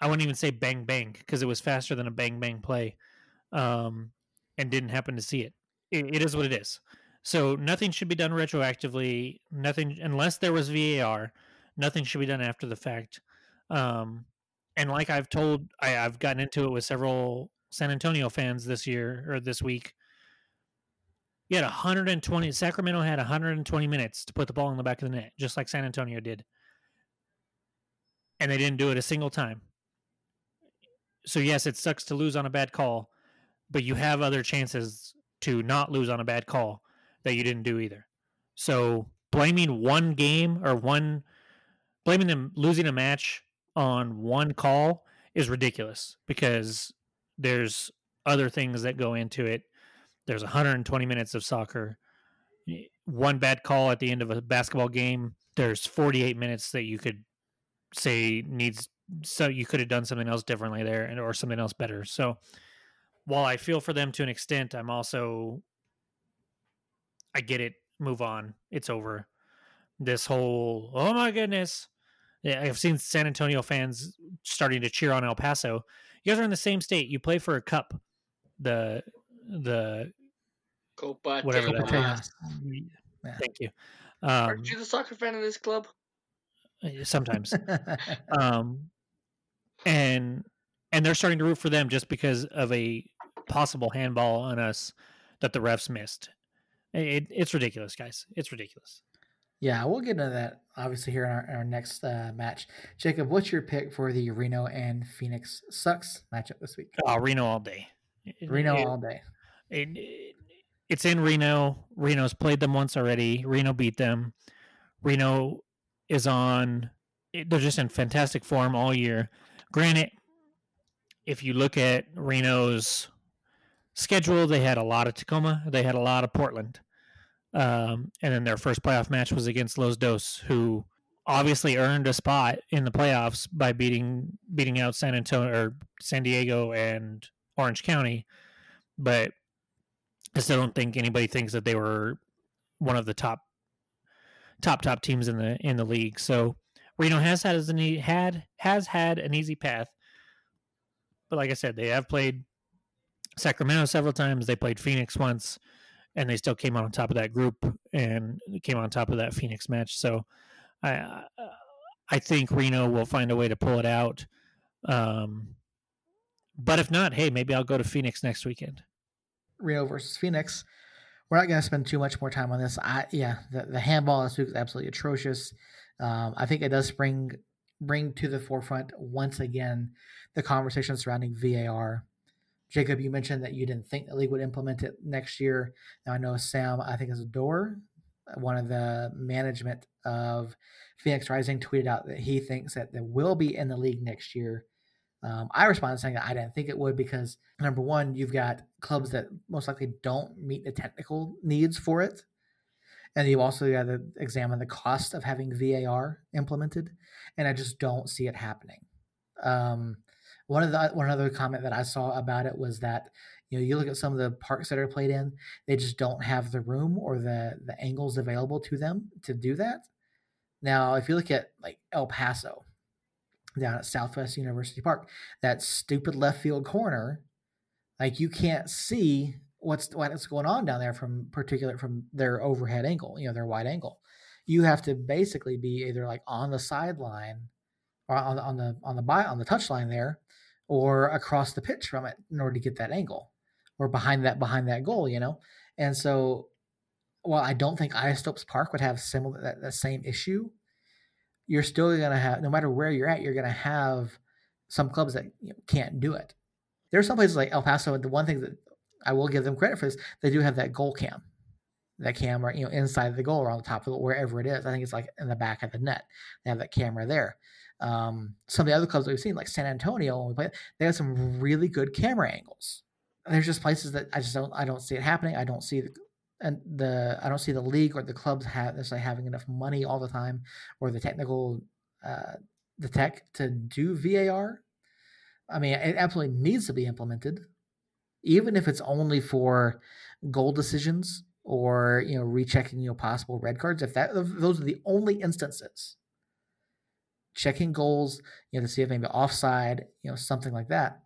B: I wouldn't even say bang bang because it was faster than a bang bang play um, and didn't happen to see it. It. It is what it is. So nothing should be done retroactively. Nothing unless there was VAR. Nothing should be done after the fact. Um, and like I've told, I, I've gotten into it with several San Antonio fans this year or this week. You had 120. Sacramento had 120 minutes to put the ball in the back of the net, just like San Antonio did, and they didn't do it a single time. So yes, it sucks to lose on a bad call, but you have other chances to not lose on a bad call that you didn't do either. So blaming one game or one blaming them losing a match on one call is ridiculous because there's other things that go into it. There's 120 minutes of soccer. One bad call at the end of a basketball game, there's 48 minutes that you could say needs so you could have done something else differently there and or something else better. So while I feel for them to an extent, I'm also I get it. Move on. It's over. This whole oh my goodness. Yeah, I've seen San Antonio fans starting to cheer on El Paso. You guys are in the same state. You play for a cup. The the
C: Copa
B: whatever
A: Copa
B: that is.
A: Yeah.
B: Thank you. Um,
C: Aren't you the soccer fan of this club?
B: sometimes. um, and and they're starting to root for them just because of a possible handball on us that the refs missed. It, it's ridiculous, guys. It's ridiculous.
A: Yeah, we'll get into that obviously here in our, in our next uh, match. Jacob, what's your pick for the Reno and Phoenix Sucks matchup this week?
B: Oh, Reno all day.
A: Reno it, all day.
B: It, it, it's in Reno. Reno's played them once already. Reno beat them. Reno is on. They're just in fantastic form all year. Granted, if you look at Reno's schedule, they had a lot of Tacoma. They had a lot of Portland. Um, and then their first playoff match was against Los Dos, who obviously earned a spot in the playoffs by beating beating out San Antonio or San Diego and Orange County. But I still don't think anybody thinks that they were one of the top top top teams in the in the league. So Reno has had an had has had an easy path. But like I said, they have played Sacramento several times. They played Phoenix once and they still came out on top of that group and came on top of that Phoenix match. So I I think Reno will find a way to pull it out. Um, but if not, hey, maybe I'll go to Phoenix next weekend.
A: Reno versus Phoenix. We're not going to spend too much more time on this. I yeah, the, the handball this week is absolutely atrocious. Um, I think it does bring bring to the forefront once again the conversation surrounding VAR Jacob, you mentioned that you didn't think the league would implement it next year. Now I know Sam, I think is a door, one of the management of Phoenix Rising tweeted out that he thinks that they will be in the league next year. Um, I responded saying that I didn't think it would because number one, you've got clubs that most likely don't meet the technical needs for it, and you also got to examine the cost of having VAR implemented, and I just don't see it happening. Um, one of the one other comment that I saw about it was that you know you look at some of the parks that are played in, they just don't have the room or the the angles available to them to do that. Now, if you look at like El Paso down at Southwest University Park, that stupid left field corner, like you can't see what's what's going on down there from particular from their overhead angle, you know, their wide angle. You have to basically be either like on the sideline or on, on the on the by on the touchline there or across the pitch from it in order to get that angle or behind that behind that goal, you know. And so, while I don't think Isotopes Park would have similar that, that same issue, you're still to have no matter where you're at, you're to have some clubs that you know, can't do it. There are some places like El Paso, and the one thing that I will give them credit for is they do have that goal cam, that camera, you know, inside the goal or on the top of it, wherever it is. I think it's like in the back of the net. They have that camera there. Um, some of the other clubs we've seen, like San Antonio, when we play, they have some really good camera angles. There's just places that I just don't I don't see it happening. I don't see the and the I don't see the league or the clubs have necessarily having enough money all the time or the technical uh, the tech to do VAR. I mean, it absolutely needs to be implemented, even if it's only for goal decisions or you know rechecking you know possible red cards. If that if those are the only instances checking goals, you know, to see if maybe offside, you know, something like that.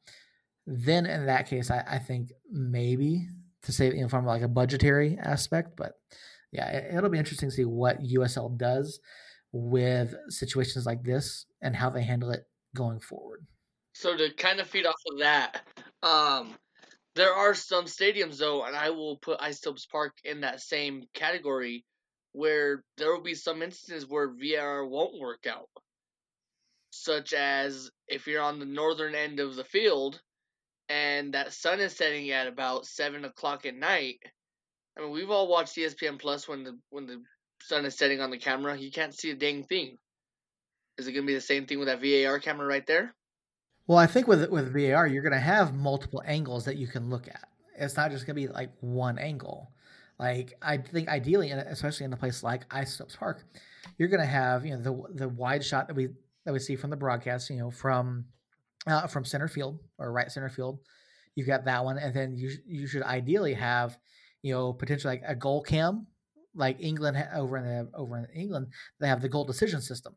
A: Then in that case, I, I think maybe to say, you know, from like a budgetary aspect, but yeah, it, it'll be interesting to see what USL does with situations like this and how they handle it going forward.
C: So to kind of feed off of that, um, there are some stadiums though, and I will put Isotopes Park in that same category, where there will be some instances where VAR won't work out such as if you're on the northern end of the field and that sun is setting at about seven o'clock at night. I mean, we've all watched ESPN Plus when the when the sun is setting on the camera. You can't see a dang thing. Is it going to be the same thing with that VAR camera right there?
A: Well, I think with with VAR, you're going to have multiple angles that you can look at. It's not just going to be like one angle. Like I think ideally, especially in a place like Isotopes Park, you're going to have you know the the wide shot that we that we see from the broadcast, you know, from uh, from center field or right center field. You've got that one, and then you you should ideally have, you know, potentially like a goal cam, like England over in the over in England, they have the goal decision system.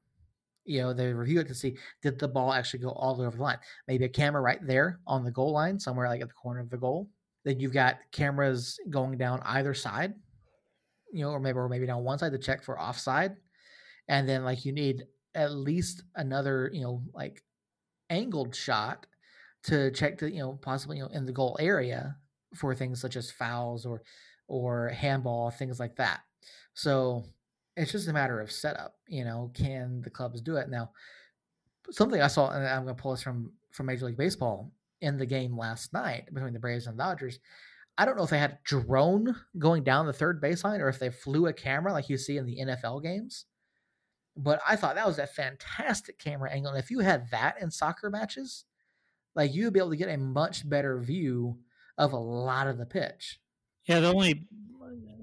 A: You know, they review it to see did the ball actually go all the way over the line. Maybe a camera right there on the goal line, somewhere like at the corner of the goal. Then you've got cameras going down either side, you know, or maybe or maybe down one side to check for offside. And then like you need at least another, you know, like angled shot to check to, you know, possibly, you know, in the goal area for things such as fouls or or handball, things like that. So it's just a matter of setup. You know, can the clubs do it now? Something I saw, and I'm going to pull this from from Major League Baseball in the game last night between the Braves and the Dodgers. I don't know if they had a drone going down the third baseline or if they flew a camera like you see in the NFL games. But I thought that was a fantastic camera angle. And if you had that in soccer matches, like you'd be able to get a much better view of a lot of the pitch.
B: Yeah, the only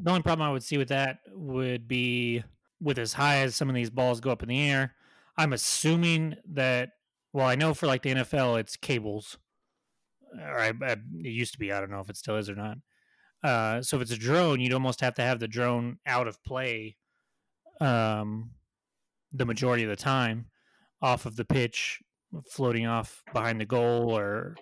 B: the only problem I would see with that would be with as high as some of these balls go up in the air. I'm assuming that well, I know for like the NFL, it's cables, or I, I, it used to be. I don't know if it still is or not. Uh, so if it's a drone, you'd almost have to have the drone out of play, um, the majority of the time, off of the pitch, floating off behind the goal or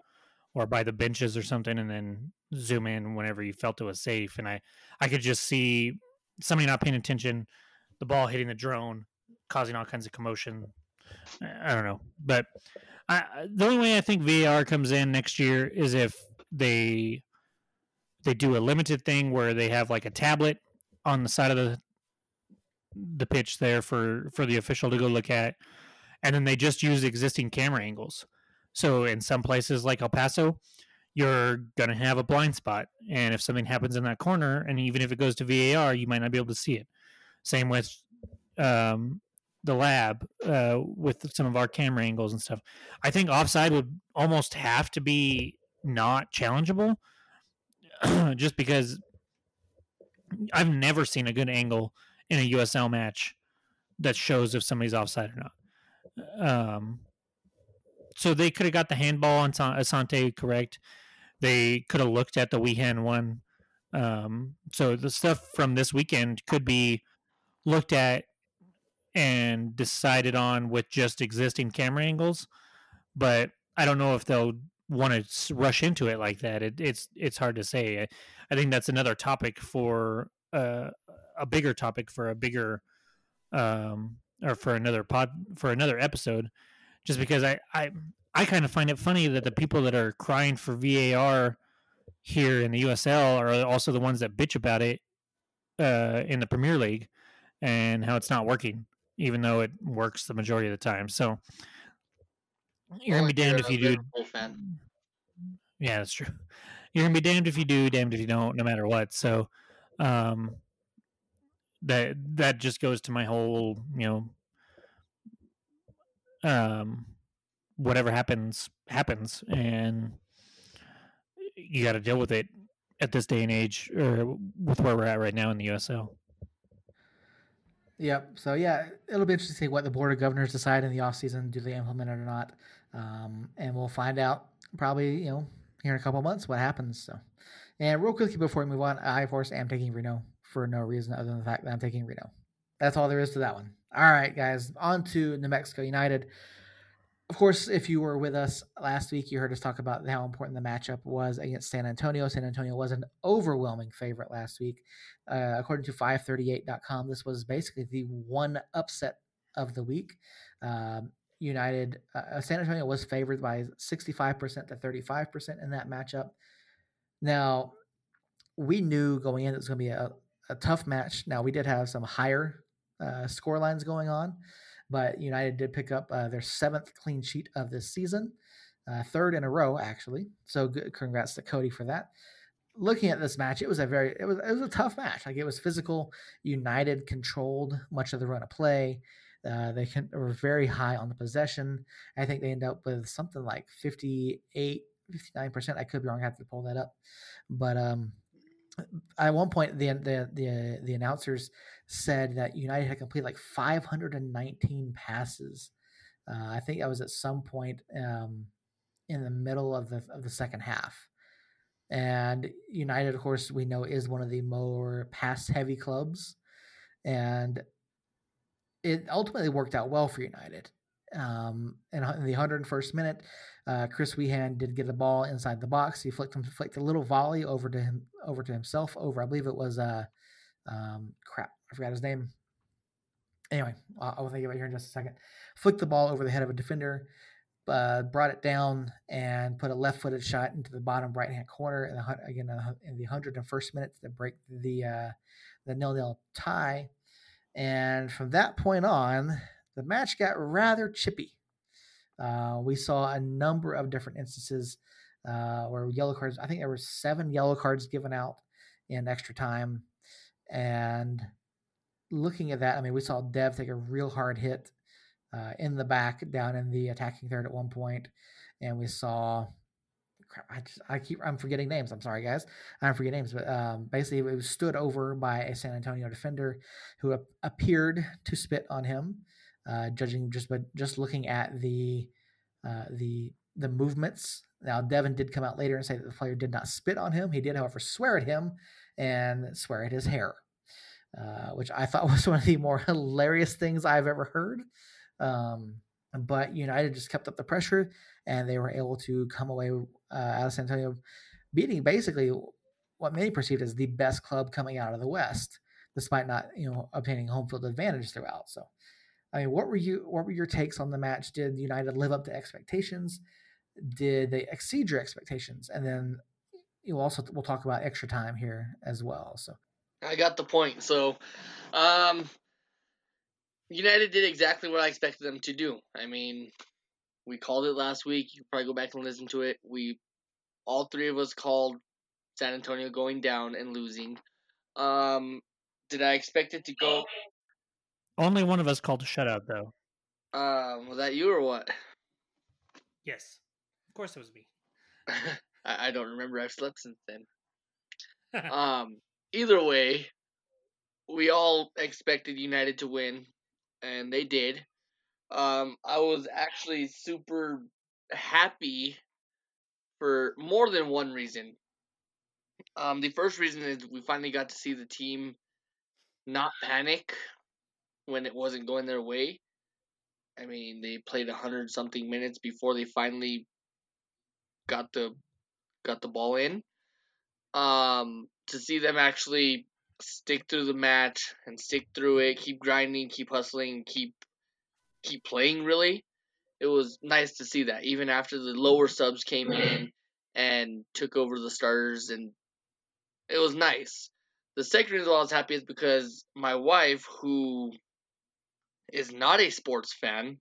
B: or by the benches or something, and then zoom in whenever you felt it was safe. And I I could just see somebody not paying attention, the ball hitting the drone, causing all kinds of commotion. I don't know, but I, the only way I think VAR comes in next year is if they they do a limited thing where they have like a tablet on the side of the the pitch there for for the official to go look at and then they just use existing camera angles so in some places like el paso you're to have a blind spot and if something happens in that corner and even if it goes to var you might not be able to see it same with um, the lab uh, with some of our camera angles and stuff. I think offside would almost have to be not challengeable, just because I've never seen a good angle in a USL match that shows if somebody's offside or not. Um, so they could have got the handball on Asante correct. They could have looked at the Wehan one. Um, so the stuff from this weekend could be looked at and decided on with just existing camera angles. But I don't know if they'll want to rush into it like that. It, it's it's hard to say. I, I think that's another topic for uh, a bigger topic for a bigger um, or for another pod for another episode. Just because I I I kind of find it funny that the people that are crying for VAR here in the USL are also the ones that bitch about it uh, in the Premier League and how it's not working even though it works the majority of the time. So you're gonna be damned if you do. Yeah, that's true. You're gonna be damned if you do, damned if you don't, no matter what. So um, that that just goes to my whole, you know, um, whatever happens happens, and you got to deal with it at this day and age, or with where we're at right now in the USL.
A: Yep. So yeah, it'll be interesting to see what the board of governors decide in the off season. Do they implement it or not? Um, and we'll find out probably you know here in a couple months what happens. So, and real quickly before we move on, I of course am taking Reno for no reason other than the fact that I'm taking Reno. That's all there is to that one. All right, guys, on to New Mexico United of course, if you were with us last week, you heard us talk about how important the matchup was against San Antonio. San Antonio was an overwhelming favorite last week. Uh, according to 538.com, this was basically the one upset of the week. Um, United, uh, uh San Antonio was favored by 65% to 35% in that matchup. Now, we knew going in it was going to be a, a tough match. Now, we did have some higher uh, score lines going on. But United did pick up uh, their seventh clean sheet of this season, uh, third in a row actually. So good, congrats to Cody for that. Looking at this match, it was a very it was it was a tough match. Like it was physical. United controlled much of the run of play. Uh, they can, were very high on the possession. I think they end up with something like 58, 59%. I could be wrong. I have to pull that up. But um, at one point, the, the, the, the announcers said that United had completed like 519 passes. Uh, I think that was at some point um, in the middle of the of the second half. And United, of course, we know is one of the more pass heavy clubs, and it ultimately worked out well for United. Um, in, in the 101st minute, uh, Chris Wehan did get the ball inside the box. He flicked him, flicked a little volley over to him, over to himself. Over, I believe it was uh, um, crap, I forgot his name. Anyway, I'll, I'll think about it here in just a second. Flicked the ball over the head of a defender. uh, brought it down and put a left-footed shot into the bottom right-hand corner. In the, again, in the 101st minute to break the uh, the nil-nil tie. And from that point on, the match got rather chippy. Uh, we saw a number of different instances uh, where yellow cards. I think there were seven yellow cards given out in extra time, and looking at that, I mean, we saw Dev take a real hard hit uh, in the back down in the attacking third at one point, and we saw. I, just, I keep I'm forgetting names. I'm sorry, guys. I'm forgetting names, but um, basically it was stood over by a San Antonio defender who ap- appeared to spit on him. Uh, judging just but just looking at the uh, the the movements. Now Devin did come out later and say that the player did not spit on him. He did, however, swear at him and swear at his hair, uh, which I thought was one of the more hilarious things I've ever heard. Um, but United just kept up the pressure, and they were able to come away uh, out of San Antonio, beating basically what many perceived as the best club coming out of the West, despite not you know obtaining home field advantage throughout. So, I mean, what were you what were your takes on the match? Did United live up to expectations? Did they exceed your expectations? And then you also we'll talk about extra time here as well. So,
C: I got the point. So, um, United did exactly what I expected them to do. I mean, we called it last week. You can probably go back and listen to it. We, all three of us, called San Antonio going down and losing. Um, did I expect it to go?
B: Only one of us called a shutout, though.
C: Um, was that you or what?
B: Yes, of course it was me.
C: I, I don't remember. I've slept since then. um, either way, we all expected United to win and they did. Um, I was actually super happy for more than one reason. Um, the first reason is we finally got to see the team not panic when it wasn't going their way. I mean, they played a hundred something minutes before they finally got the got the ball in. Um, to see them actually stick through the match and stick through it, keep grinding, keep hustling, keep keep playing really. It was nice to see that even after the lower subs came in and took over the starters and it was nice. The second reason I was happy is because my wife, who is not a sports fan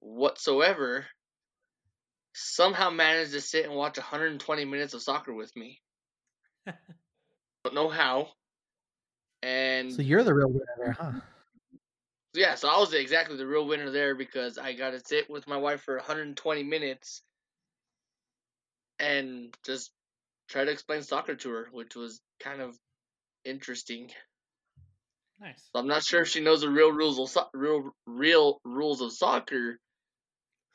C: whatsoever, somehow managed to sit and watch 120 minutes of soccer with me. Don't know how. And
A: so you're the real winner there, huh?
C: Yeah, so I was exactly the real winner there because I got to sit with my wife for 120 minutes and just try to explain soccer to her, which was kind of interesting.
B: Nice.
C: So I'm not sure if she knows the real rules of so- real real rules of soccer,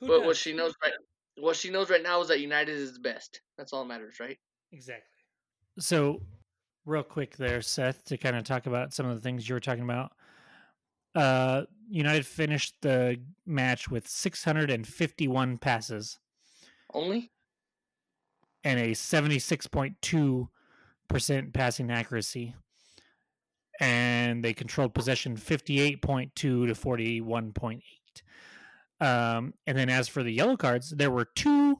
B: Who
C: but
B: does?
C: what she knows right what she knows right now is that United is the best. That's all that matters, right?
B: Exactly. So, real quick there, Seth, to kind of talk about some of the things you were talking about. Uh, United finished the match with 651 passes
C: Only
B: and a 76.2% passing accuracy. And they controlled possession 58.2 to 41.8. Um, and then as for the yellow cards, there were two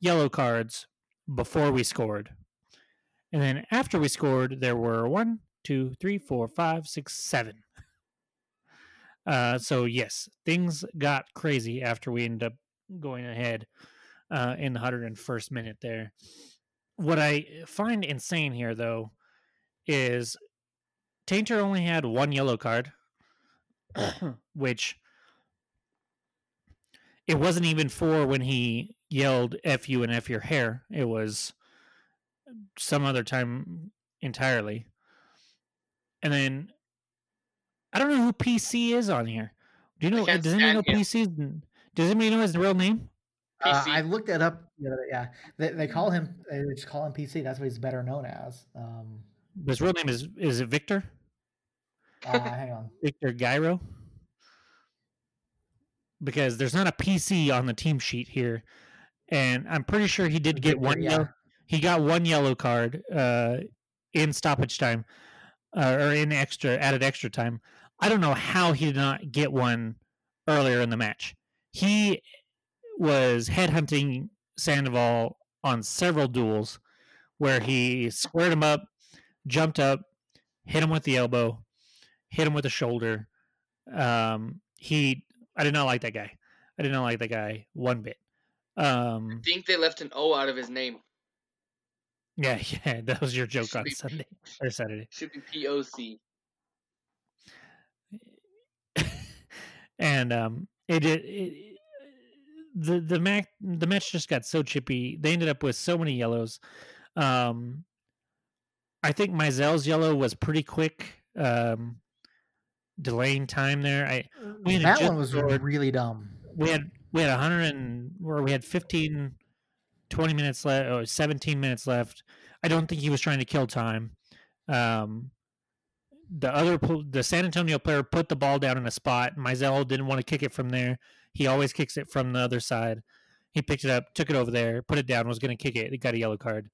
B: yellow cards before we scored. And then after we scored, there were one, two, three, four, five, six, seven. Uh, so yes, things got crazy after we ended up going ahead uh, in the 101st minute there. What I find insane here, though, is Tainter only had one yellow card, which it wasn't even for when he yelled "f you" and "f your hair." It was some other time entirely. And then I don't know who PC is on here. Do you know? Does anyone know
C: him.
B: PC? Does anybody know his real name?
A: Uh, I looked that up. the other day, Yeah, they, they call him. They just call him PC. That's what he's better known as. Um,
B: His real name is is it Victor?
A: uh, hang on.
B: Victor Gyro? Because there's not a PC on the team sheet here, and I'm pretty sure he did get one.
A: yeah.
B: Yellow, he got one yellow card uh, in stoppage time, uh, or in extra added extra time. I don't know how he did not get one earlier in the match. He was headhunting Sandoval on several duels where he squared him up, jumped up, hit him with the elbow, hit him with the shoulder. Um, he, I did not like that guy. I did not like that guy one bit. Um,
C: I think they left an O out of his name.
B: yeah, yeah, that was your joke on
C: be-
B: Sunday or Saturday.
C: Should be P O C.
B: and um, it, it, it the the match the match just got so chippy. They ended up with so many yellows. Um, I think Mizell's yellow was pretty quick, um, delaying time there. I
A: that one was
B: scored-
A: really dumb.
B: we had we had 100 and or we had 15 20 minutes left or 17 minutes left. I don't think he was trying to kill time. Um the other the san antonio player put the ball down in a spot. Mizell didn't want to kick it from there. He always kicks it from the other side. He picked it up took it over there put it down was going to kick it it got a yellow card.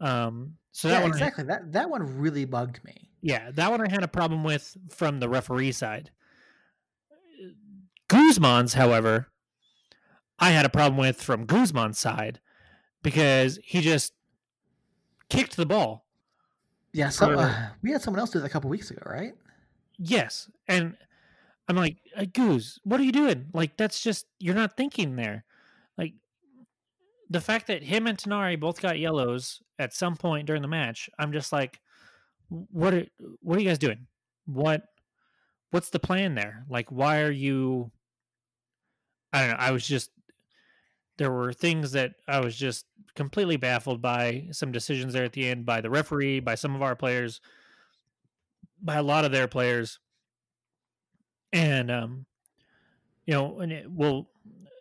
B: Um so that
A: yeah,
B: one I-
A: exactly. That that one really bugged me.
B: yeah, that one I had a problem with from the referee side. Guzman's, however, I had a problem with from Guzman's side because he just kicked the ball.
A: Yeah, so uh, we had someone else do that a couple weeks ago, right?
B: Yes, and I'm like, uh, Goose, what are you doing? Like, that's just you're not thinking there. Like, the fact that him and Tanari both got yellows at some point during the match, I'm just like, what are what are you guys doing? What what's the plan there? Like, why are you? I don't know. I was just there were things that I was just completely baffled by some decisions there at the end by the referee, by some of our players, by a lot of their players, and um, you know, and it will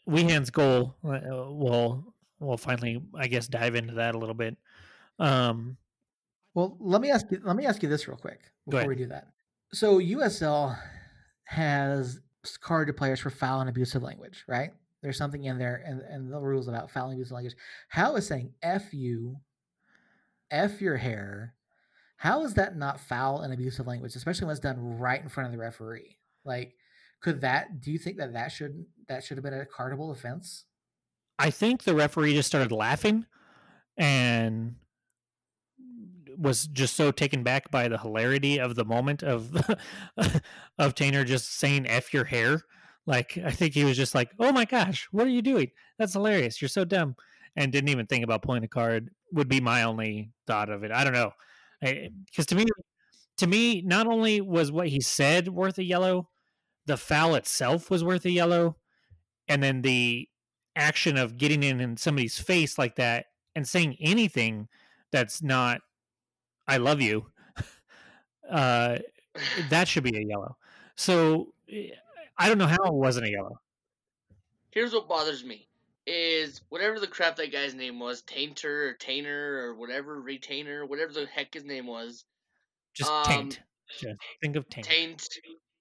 B: Wehan's goal uh, will will finally, I guess, dive into that a little bit. Um,
A: Well, let me ask you. Let me ask you this real quick before we do that. So USL has carded players for foul and abusive language, right? There's something in there, and and the rules about foul and abusive language. How is saying "f you," "f your hair"? How is that not foul and abusive language, especially when it's done right in front of the referee? Like, could that? Do you think that that should that should have been a cardable offense?
B: I think the referee just started laughing and was just so taken back by the hilarity of the moment of of Tainer just saying "f your hair." Like I think he was just like, "Oh my gosh, what are you doing? That's hilarious! You're so dumb," and didn't even think about pulling a card. Would be my only thought of it. I don't know, because to me, to me, not only was what he said worth a yellow, the foul itself was worth a yellow, and then the action of getting in in somebody's face like that and saying anything that's not "I love you," uh, that should be a yellow. So eh, I don't know how it wasn't a yellow.
C: Here's what bothers me is whatever the crap that guy's name was, Tainter or Tainer or whatever, Retainer, whatever the heck his name was.
B: Just
C: Um,
B: taint. Just think of taint.
C: Taint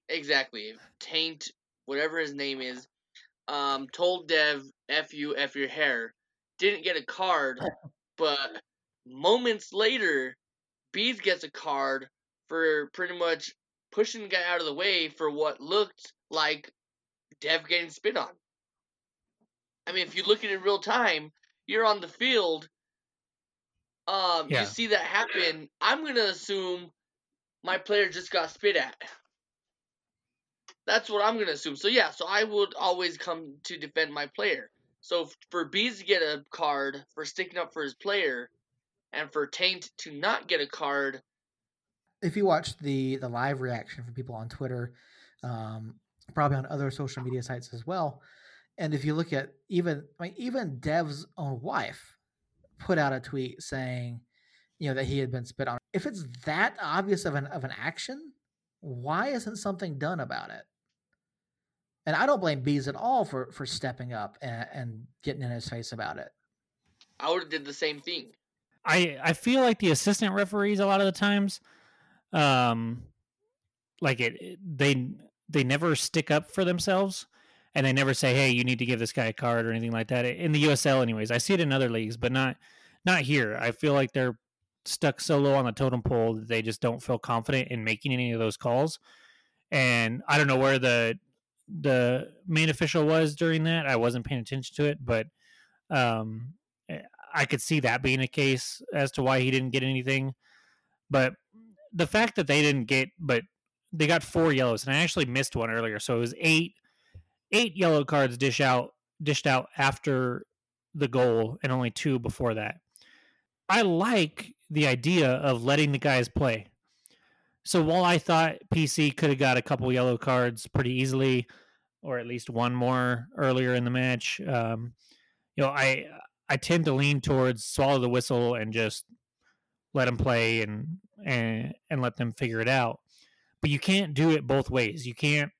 C: exactly. Taint, whatever his name is, um, told Dev F you F your hair. Didn't get a card, but moments later, Bees gets a card for pretty much pushing the guy out of the way for what looked like Dev getting spit on. I mean, if you look at it in real time, you're on the field. Um,
B: Yeah.
C: you see that happen. I'm gonna assume my player just got spit at. That's what I'm gonna assume. So yeah, so I would always come to defend my player. So for Bees to get a card for sticking up for his player, and for Taint to not get a card,
A: if you watch the the live reaction from people on Twitter, um, probably on other social media sites as well, and if you look at even I mean, even Dev's own wife put out a tweet saying, you know, that he had been spit on. If it's that obvious of an of an action, why isn't something done about it? And I don't blame Bees at all for for stepping up and, and getting in his face about it.
C: I would have did the same thing.
B: I I feel like the assistant referees a lot of the times, um, like it it- they they never stick up for themselves, and they never say, "Hey, you need to give this guy a card" or anything like that. In the USL, anyways, I see it in other leagues, but not not here. I feel like they're stuck so low on the totem pole that they just don't feel confident in making any of those calls. And I don't know where the the main official was during that. I wasn't paying attention to it, but um, eh, I could see that being a case as to why he didn't get anything. But the fact that they didn't get, but they got four yellows, and I actually missed one earlier, so it was eight eight yellow cards dish out dished out after the goal, and only two before that. I like the idea of letting the guys play. So while I thought PC could have got a couple yellow cards pretty easily, or at least one more earlier in the match, um, you know, I I tend to lean towards swallow the whistle and just let them play and and and let them figure it out. But you can't do it both ways. You can't.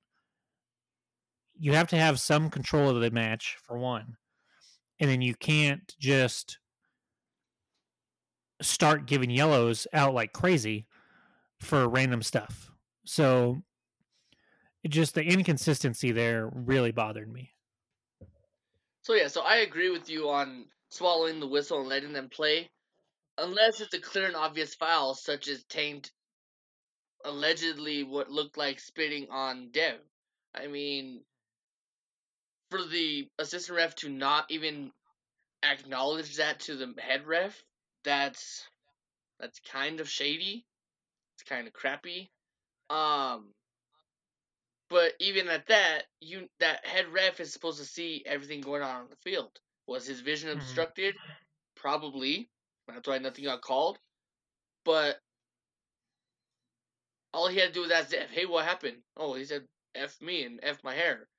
B: You have to have some control of the match for one, and then you can't just start giving yellows out like crazy for random stuff. So just the inconsistency there really bothered me.
C: So yeah, so I agree with you on swallowing the whistle and letting them play, unless it's a clear and obvious foul, such as Taint allegedly what looked like spitting on Dev. I mean, for the assistant ref to not even acknowledge that to the head ref, that's that's kind of shady. Kind of crappy. Um, but even at that, you that head ref is supposed to see everything going on on the field. Was his vision
B: Mhm.
C: obstructed? Probably. That's why nothing got called. But all he had to do was ask "Hey, what happened?" Oh, he said, "F me and F my hair."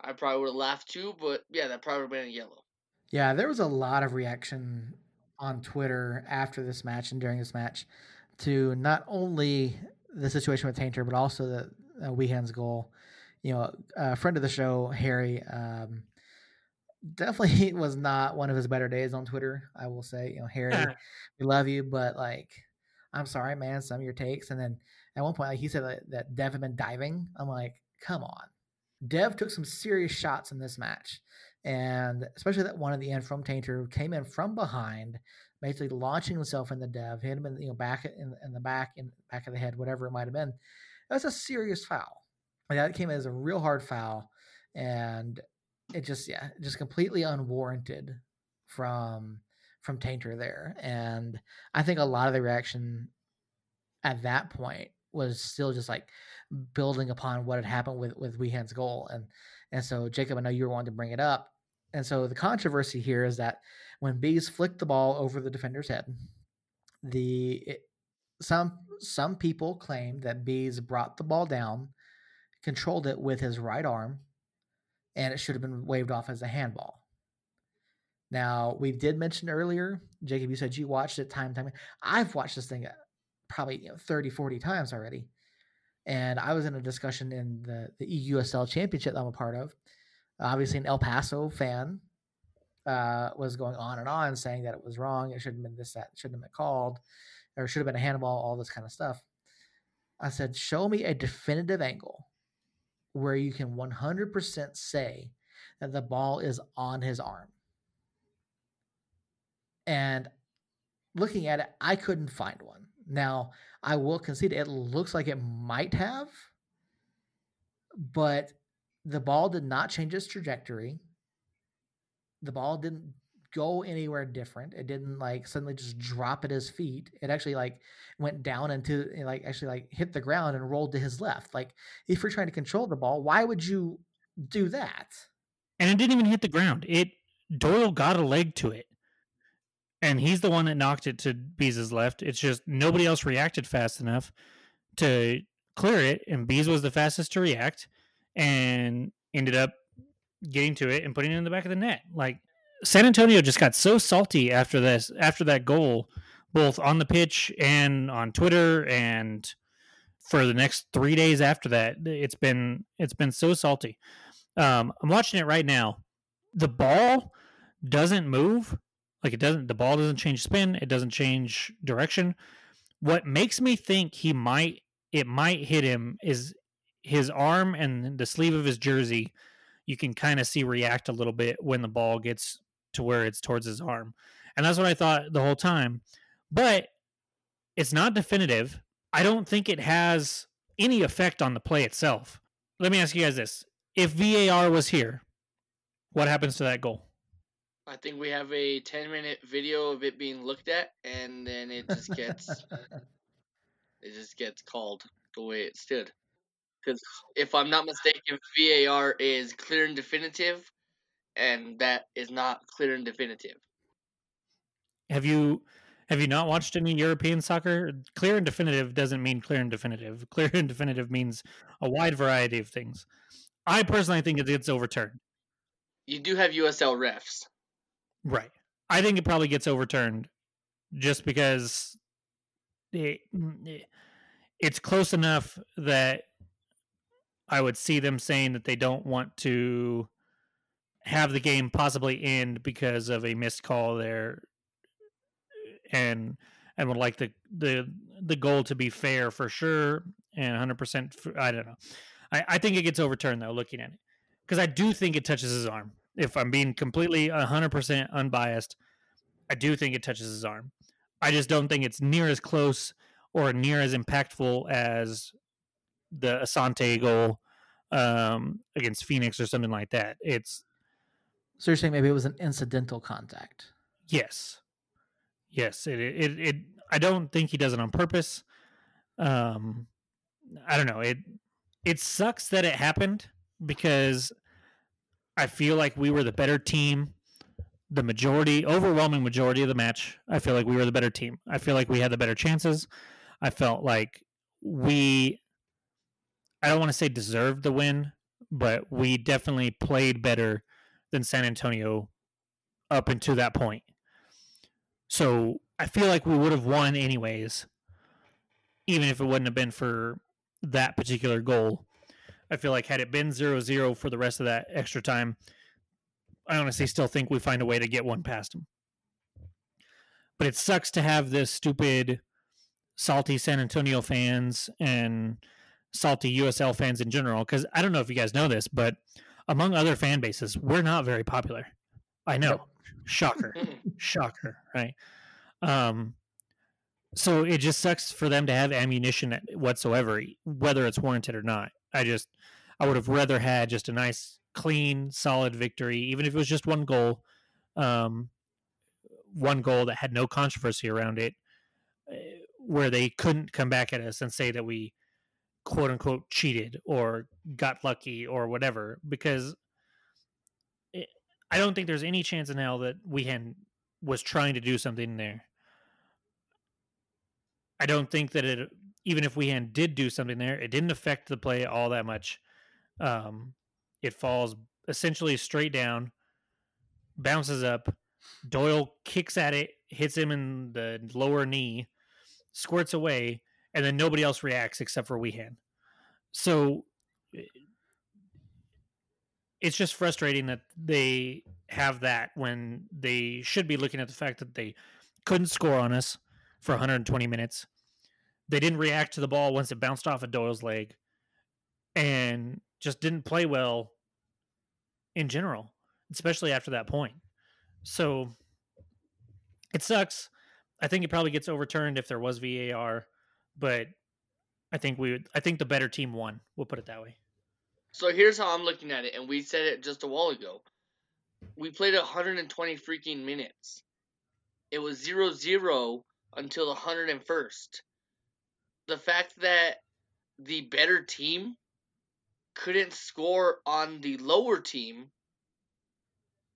C: I probably would have laughed too, but yeah, that probably would have been a yellow.
A: Yeah, there was a lot of reaction on Twitter after this match and during this match to not only the situation with Tainter, but also the uh, Wehan's goal. You know, a friend of the show, Harry, um, definitely was not one of his better days on Twitter. I will say, you know, Harry, we love you, but like, I'm sorry, man. Some of your takes, and then at one point, like he said that, that Dev had been diving. I'm like, come on. Dev took some serious shots in this match, and especially that one at the end from Tainter who came in from behind, basically launching himself in the Dev, hit him in you know back in, in the back in back of the head, whatever it might have been. That's a serious foul. That came as a real hard foul, and it just yeah, just completely unwarranted from from Tainter there. And I think a lot of the reaction at that point was still just like building upon what had happened with with Wehan's goal. And and so Jacob, I know you were wanting to bring it up. And so the controversy here is that when Bees flicked the ball over the defender's head, the it, some some people claim that Bees brought the ball down, controlled it with his right arm, and it should have been waved off as a handball. Now, we did mention earlier, Jacob, you said you watched it time time. I've watched this thing uh, probably you know, 30, 40 times already. And I was in a discussion in the, the EUSL championship that I'm a part of. Obviously, an El Paso fan uh, was going on and on saying that it was wrong. It shouldn't have been this, that, shouldn't have been called, or should have been a handball, all this kind of stuff. I said, show me a definitive angle where you can 100% say that the ball is on his arm. And looking at it, I couldn't find one. Now, I will concede it looks like it might have, but the ball did not change its trajectory. The ball didn't go anywhere different. It didn't like suddenly just drop at his feet. It actually like went down into eh, like actually like hit the ground and rolled to his left. Like if you're trying to control the ball, why would you do that?
B: And it didn't even hit the ground. It Doyle got a leg to it. And he's the one that knocked it to Bees's left. It's just nobody else reacted fast enough to clear it, and Bees was the fastest to react and ended up getting to it and putting it in the back of the net. Like San Antonio just got so salty after this after that goal, both on the pitch and on Twitter and for the next three days after that. It's been it's been so salty. Um, I'm watching it right now. The ball doesn't move. Like it doesn't the ball doesn't change spin, it doesn't change direction. What makes me think he might it might hit him is his arm and the sleeve of his jersey you can kind of see react a little bit when the ball gets to where it's towards his arm. And that's what I thought the whole time. But it's not definitive. I don't think it has any effect on the play itself. Let me ask you guys this. if VAR was here, what happens to that goal?
C: I think we have a 10 minute video of it being looked at, and then it just gets it just gets called the way it stood. Because if I'm not mistaken, VAR is clear and definitive, and that is not clear and definitive.
B: Have you have you not watched any European soccer? Clear and definitive doesn't mean clear and definitive. Clear and definitive means a wide variety of things. I personally think it gets overturned.
C: You do have USL refs.
B: Right. I think it probably gets overturned just because it, it, it's close enough that I would see them saying that they don't want to have the game possibly end because of a missed call there and and would like the the the goal to be fair for sure and 100% I don't know. I, I think it gets overturned though looking at it because I do think it touches his arm. If I'm being completely 100% unbiased, I do think it touches his arm. I just don't think it's near as close or near as impactful as the Asante goal um, against Phoenix or something like that. It's
A: so you're saying maybe it was an incidental contact.
B: Yes, yes. It it it. I don't think he does it on purpose. Um, I don't know. It it sucks that it happened because I feel like we were the better team. The majority, overwhelming majority of the match, I feel like we were the better team. I feel like we had the better chances. I felt like we, I don't want to say deserved the win, but we definitely played better than San Antonio up until that point. So I feel like we would have won anyways, even if it wouldn't have been for that particular goal. I feel like had it been 0-0 for the rest of that extra time, I honestly still think we find a way to get one past them. But it sucks to have this stupid salty San Antonio fans and salty USL fans in general because I don't know if you guys know this, but among other fan bases, we're not very popular. I know. Shocker. Shocker, right? Um so it just sucks for them to have ammunition whatsoever, whether it's warranted or not. I just I would have rather had just a nice, clean, solid victory, even if it was just one goal, um, one goal that had no controversy around it, eh, where they couldn't come back at us and say that we quote unquote cheated or got lucky or whatever, because it, I don't think there's any chance in hell that Wehan was trying to do something there. I don't think that it even if Wehan did do something there, it didn't affect the play all that much. Um, it falls essentially straight down, bounces up. Doyle kicks at it, hits him in the lower knee, squirts away, and then nobody else reacts except for Wehan. So it's just frustrating that they have that when they should be looking at the fact that they couldn't score on us for 120 minutes they didn't react to the ball once it bounced off of Doyle's leg and just didn't play well in general, especially after that point. So it sucks. I think it probably gets overturned if there was VAR, but I think we would, I think the better team won. We'll put it that way.
C: So here's how I'm looking at it, and we said it just a while ago. We played 120 freaking minutes. It was 0 0 until the 101st the fact that the better team couldn't score on the lower team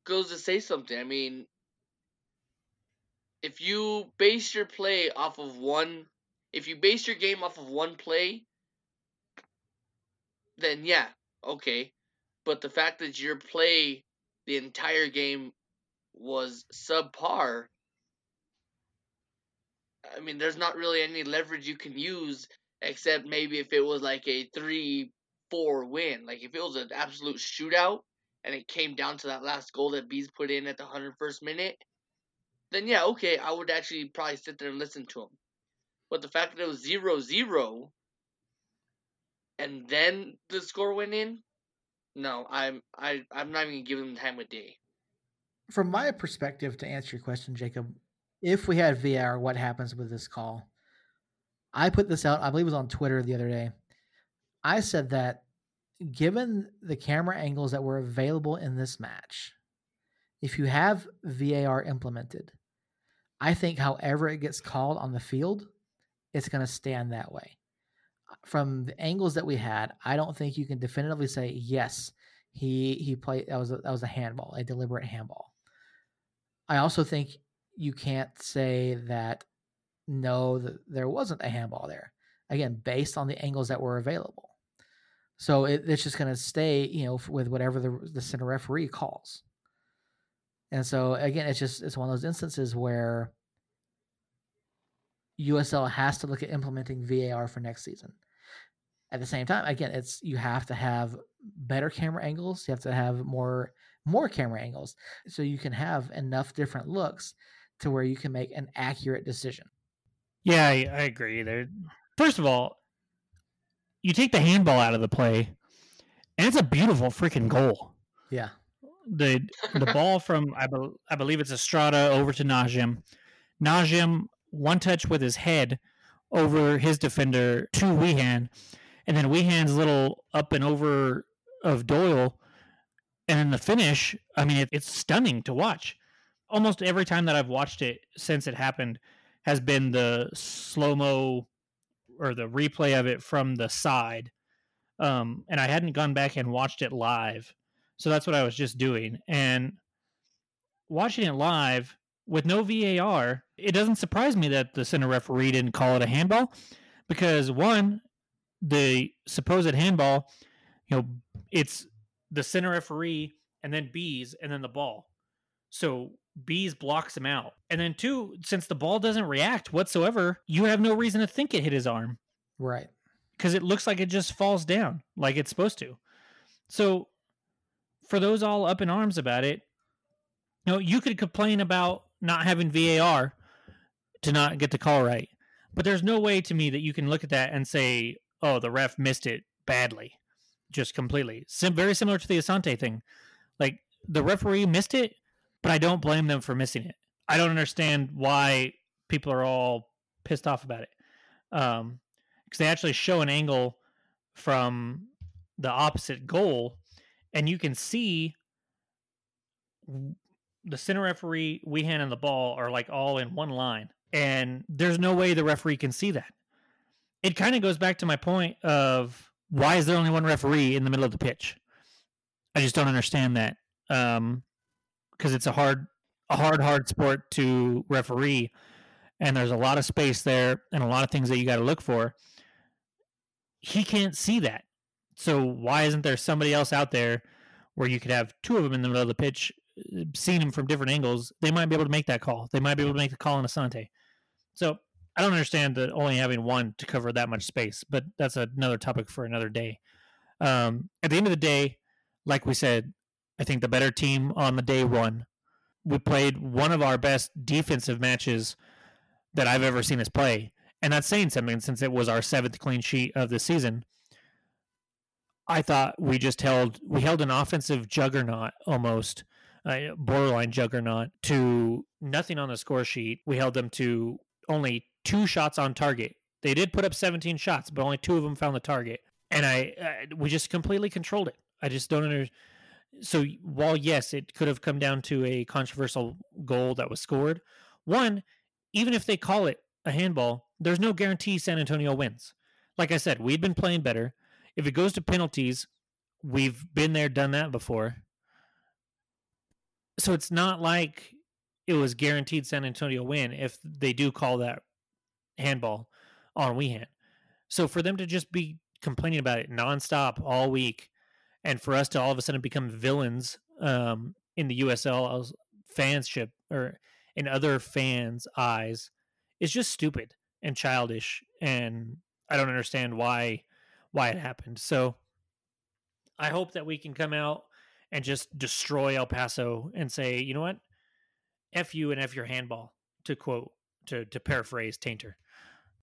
C: goes to say something. I mean, if you base your play off of one, if you base your game off of one play, then yeah, okay. But the fact that your play the entire game was subpar I mean, there's not really any leverage you can use except maybe if it was like a three four win. Like if it was an absolute shootout and it came down to that last goal that Bees put in at the 101st minute, then yeah, okay, I would actually probably sit there and listen to him. But the fact that it was 0 0 and then the score went in, no, I'm I I'm not even give them time of day.
A: From my perspective, to answer your question, Jacob, if we had VAR, what happens with this call? I put this out, I believe it was on Twitter the other day. I said that given the camera angles that were available in this match, if you have VAR implemented, I think however it gets called on the field, it's going to stand that way. From the angles that we had, I don't think you can definitively say yes, he he played that was a, that was a handball, a deliberate handball. I also think you can't say that no, there wasn't a handball there. Again, based on the angles that were available. So it, it's just going to stay, you know, with whatever the the center referee calls. And so again, it's just it's one of those instances where USL has to look at implementing VAR for next season. At the same time, again, it's you have to have better camera angles. You have to have more more camera angles so you can have enough different looks to where you can make an accurate decision.
B: Yeah, I, I agree. There. First of all, you take the handball out of the play, and it's a beautiful freaking goal.
A: Yeah.
B: The the ball from I, be, I believe it's Estrada over to Najim. Najim one touch with his head over his defender to Wehan, and then Wehan's little up and over of Doyle, and then the finish. I mean, it, it's stunning to watch. Almost every time that I've watched it since it happened has been the slow mo or the replay of it from the side. Um, and I hadn't gone back and watched it live. So that's what I was just doing. And watching it live with no VAR, it doesn't surprise me that the center referee didn't call it a handball because one, the supposed handball, you know, it's the center referee and then bees and then the ball. So bees blocks him out. And then two, since the ball doesn't react whatsoever, you have no reason to think it hit his arm.
A: Right.
B: Because it looks like it just falls down like it's supposed to. So for those all up in arms about it, you know, you could complain about not having VAR to not get the call right. But there's no way to me that you can look at that and say, oh, the ref missed it badly, just completely. Sim- very similar to the Asante thing. Like the referee missed it, but I don't blame them for missing it. I don't understand why people are all pissed off about it. Um, because they actually show an angle from the opposite goal, and you can see the center referee, Wehan, and the ball are like all in one line, and there's no way the referee can see that. It kind of goes back to my point of why is there only one referee in the middle of the pitch? I just don't understand that. Um, because it's a hard, a hard, hard sport to referee, and there's a lot of space there and a lot of things that you got to look for. He can't see that, so why isn't there somebody else out there where you could have two of them in the middle of the pitch seeing him from different angles, they might be able to make that call. They might be able to make the call on Asante. So I don't understand that only having one to cover that much space, but that's another topic for another day. Um, at the end of the day, like we said, I think the better team on the day won. We played one of our best defensive matches that I've ever seen us play. And that's saying something since it was our seventh clean sheet of the season. I thought we just held we held an offensive juggernaut almost uh, borderline juggernaut to nothing on the score sheet. We held them to only two shots on target. They did put up 17 shots, but only two of them found the target. And I, uh, we just completely controlled it. I just don't understand. So while yes, it could have come down to a controversial goal that was scored. One, even if they call it a handball, there's no guarantee San Antonio wins. Like I said, we've been playing better. If it goes to penalties, we've been there, done that before so it's not like it was guaranteed San Antonio win if they do call that handball on Wehan. So for them to just be complaining about it nonstop all week, and for us to all of a sudden become villains um, in the USL fanship or in other fans' eyes, is just stupid and childish, and I don't understand why why it happened. So I hope that we can come out and just destroy El Paso and say, you know what, f you and f your handball. To quote, to to paraphrase Tainter.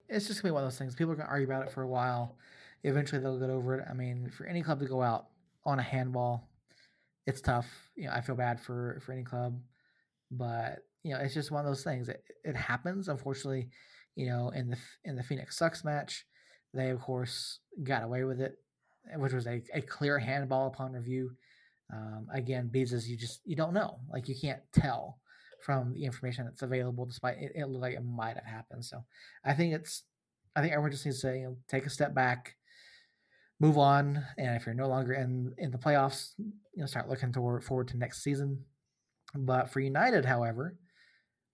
A: It's just gonna be one of those things. People are gonna argue about it for a while. Eventually, they'll get over it. I mean, for any club to go out on a handball, it's tough. You know, I feel bad for for any club, but you know, it's just one of those things. It, it happens. Unfortunately, you know, in the in the Phoenix Sucks match, they of course got away with it which was a, a clear handball upon review. Um, again, Bees you just you don't know, like you can't tell from the information that's available, despite it, it looked like it might have happened. So I think it's I think everyone just needs to you know, take a step back, move on, and if you're no longer in in the playoffs, you know, start looking toward forward to next season. But for United, however,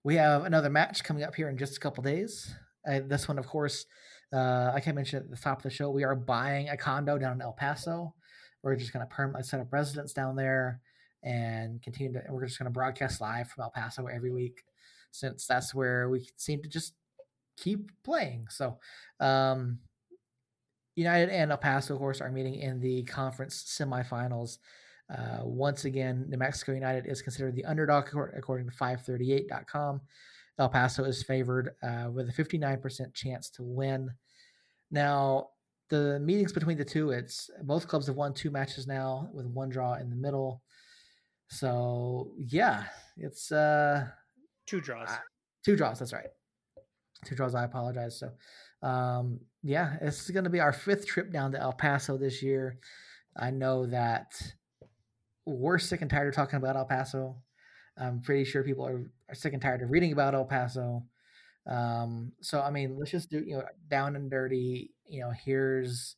A: we have another match coming up here in just a couple days. Uh, this one, of course, uh, like I mentioned at the top of the show, we are buying a condo down in El Paso. We're just going to permanently set up residence down there and continue to. We're just going to broadcast live from El Paso every week, since that's where we seem to just keep playing. So, um, United and El Paso, of course, are meeting in the conference semifinals. Uh, once again, New Mexico United is considered the underdog according to 538.com. El Paso is favored uh, with a 59% chance to win. Now, the meetings between the two, it's both clubs have won two matches now with one draw in the middle. So yeah, it's uh
B: two draws. Uh,
A: two draws, that's right. Two draws, I apologize. So um yeah, it's gonna be our fifth trip down to El Paso this year. I know that we're sick and tired of talking about El Paso. I'm pretty sure people are, are sick and tired of reading about El Paso. Um, so I mean, let's just do you know down and dirty. You know, here's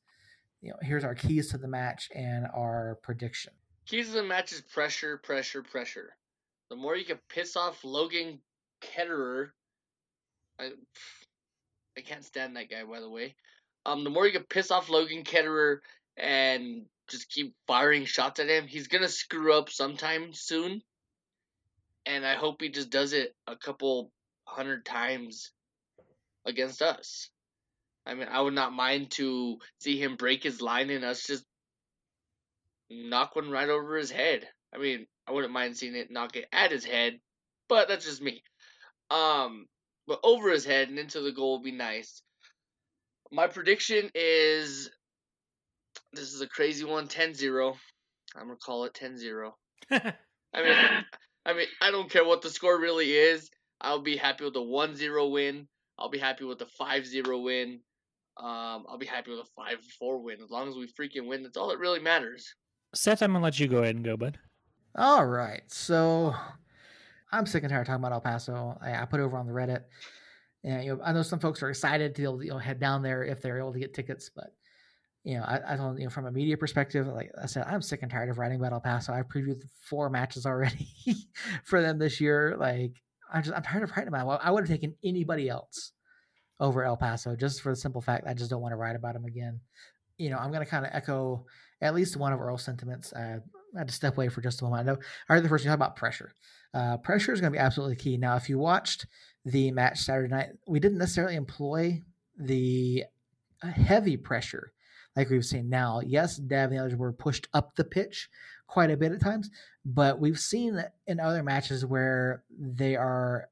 A: you know here's our keys to the match and our prediction.
C: Keys to the match is pressure, pressure, pressure. The more you can piss off Logan Ketterer, I, I can't stand that guy by the way. Um, the more you can piss off Logan Ketterer and just keep firing shots at him, he's gonna screw up sometime soon. And I hope he just does it a couple hundred times against us. I mean, I would not mind to see him break his line and us just knock one right over his head. I mean, I wouldn't mind seeing it knock it at his head, but that's just me. Um, but over his head and into the goal would be nice. My prediction is this is a crazy one 10-0. I'm going to call it 10-0. I mean I mean, I don't care what the score really is. I'll be happy with a 1-0 win. I'll be happy with a 5-0 win. Um, I'll be happy with a 5-4 win. As long as we freaking win, that's all that really matters.
B: Seth, I'm gonna let you go ahead and go, bud.
A: All right. So I'm sick and tired of talking about El Paso. I, I put over on the Reddit. And you know, I know some folks are excited to you know, head down there if they're able to get tickets, but you know, I, I don't, you know, from a media perspective, like I said, I'm sick and tired of writing about El Paso. I've previewed four matches already for them this year. Like, I'm just, I'm tired of writing about it. I would have taken anybody else over El Paso just for the simple fact I just don't want to write about them again. You know, I'm to kind of echo at least one of Earl's sentiments. Uh, I had to step away for just a moment. I know I heard the first you talk about pressure. Uh, pressure is going to be absolutely key. Now, if you watched the match Saturday night, we didn't necessarily employ the heavy pressure like we've seen now. Yes, Dev and the others were pushed up the pitch quite a bit at times, but we've seen in other matches where they are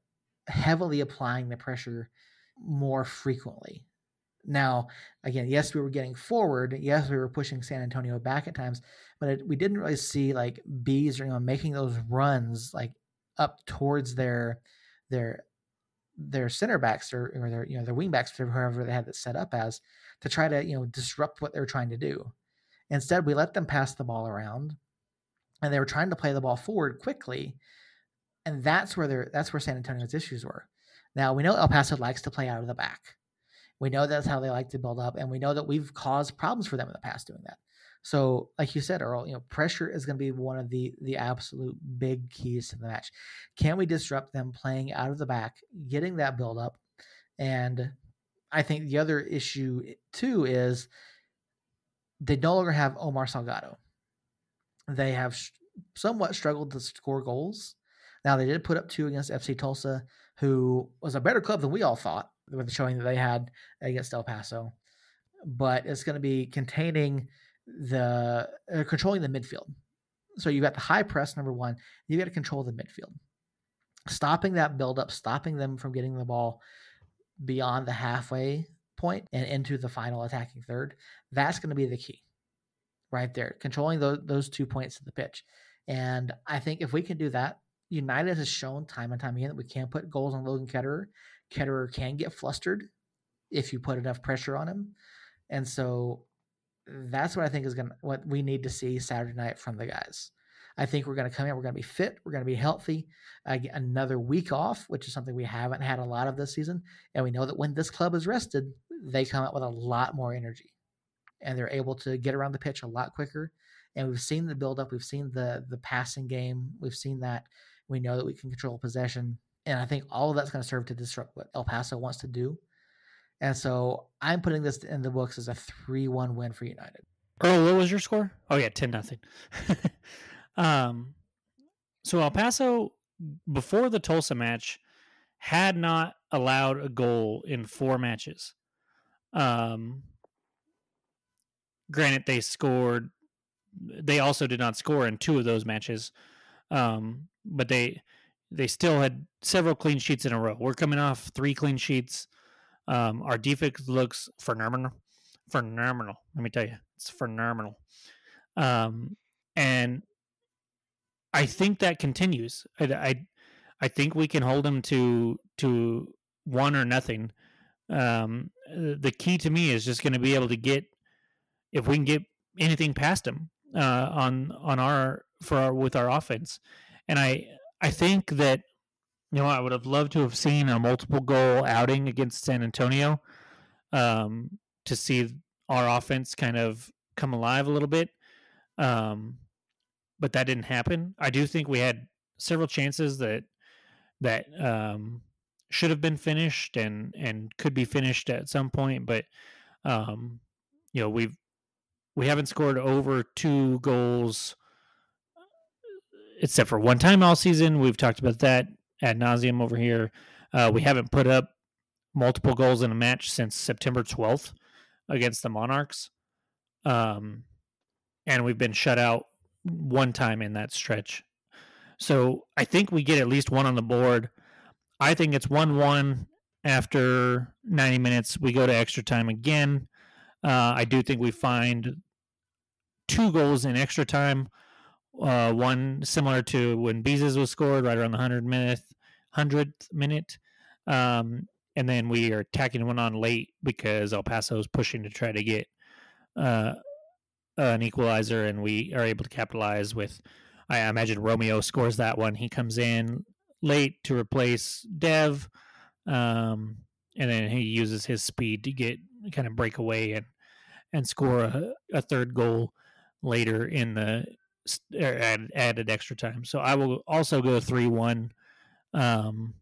A: heavily applying the pressure more frequently. Now, again, yes, we were getting forward. Yes, we were pushing San Antonio back at times, but it, we didn't really see like bees or know making those runs like up towards their their their center backs or, or their you know their wing backs or whoever they had it set up as to try to you know disrupt what they're trying to do. Instead, we let them pass the ball around, and they were trying to play the ball forward quickly, and that's where they that's where San Antonio's issues were. Now we know El Paso likes to play out of the back. We know that's how they like to build up, and we know that we've caused problems for them in the past doing that. So, like you said, Earl, you know, pressure is going to be one of the the absolute big keys to the match. Can we disrupt them playing out of the back, getting that build up, and I think the other issue eh, too is they no longer have Omar Salgado. They have sh- somewhat struggled to score goals. Now they did put up two against FC Tulsa, who was a better club than we all thought with the showing that they had against El Paso. But it's going to be containing the uh, controlling the midfield. So you've got the high press number one. You've got to control the midfield, stopping that build up, stopping them from getting the ball beyond the halfway point and into the final attacking third. That's going to be the key right there, controlling those, those two points of the pitch. And I think if we can do that, United has shown time and time again that we can put goals on Logan Ketterer. Ketterer can get flustered if you put enough pressure on him. And so that's what I think is gonna what we need to see Saturday night from the guys. I think we're going to come in. We're going to be fit. We're going to be healthy. Uh, another week off, which is something we haven't had a lot of this season. And we know that when this club is rested, they come out with a lot more energy, and they're able to get around the pitch a lot quicker. And we've seen the buildup. We've seen the the passing game. We've seen that. We know that we can control possession, and I think all of that's going to serve to disrupt what El Paso wants to do. And so I'm putting this in the books as a three-one win for United.
B: Earl, what was your score? Oh yeah, ten nothing. Um, so El Paso before the Tulsa match had not allowed a goal in four matches. Um, granted, they scored. They also did not score in two of those matches, um, but they they still had several clean sheets in a row. We're coming off three clean sheets. Um, our defense looks phenomenal. Phenomenal. Let me tell you, it's phenomenal. Um, and I think that continues. I, I, I think we can hold them to to one or nothing. Um, the key to me is just going to be able to get if we can get anything past them uh, on on our for our with our offense, and I I think that you know I would have loved to have seen a multiple goal outing against San Antonio um, to see our offense kind of come alive a little bit. Um, but that didn't happen. I do think we had several chances that that um, should have been finished and and could be finished at some point, but um, you know we've we haven't scored over two goals except for one time all season. We've talked about that ad nauseum over here. Uh, we haven't put up multiple goals in a match since September 12th against the Monarchs. Um, and we've been shut out one time in that stretch. So I think we get at least one on the board. I think it's 1 1 after 90 minutes. We go to extra time again. Uh, I do think we find two goals in extra time. Uh, one similar to when Beezus was scored right around the 100 minute, 100th minute. Um, and then we are tacking one on late because El Paso is pushing to try to get uh, an equalizer, and we are able to capitalize with. I imagine Romeo scores that one. He comes in late to replace Dev, um, and then he uses his speed to get kind of break away and and score a, a third goal later in the added, added extra time. So I will also go three one, um,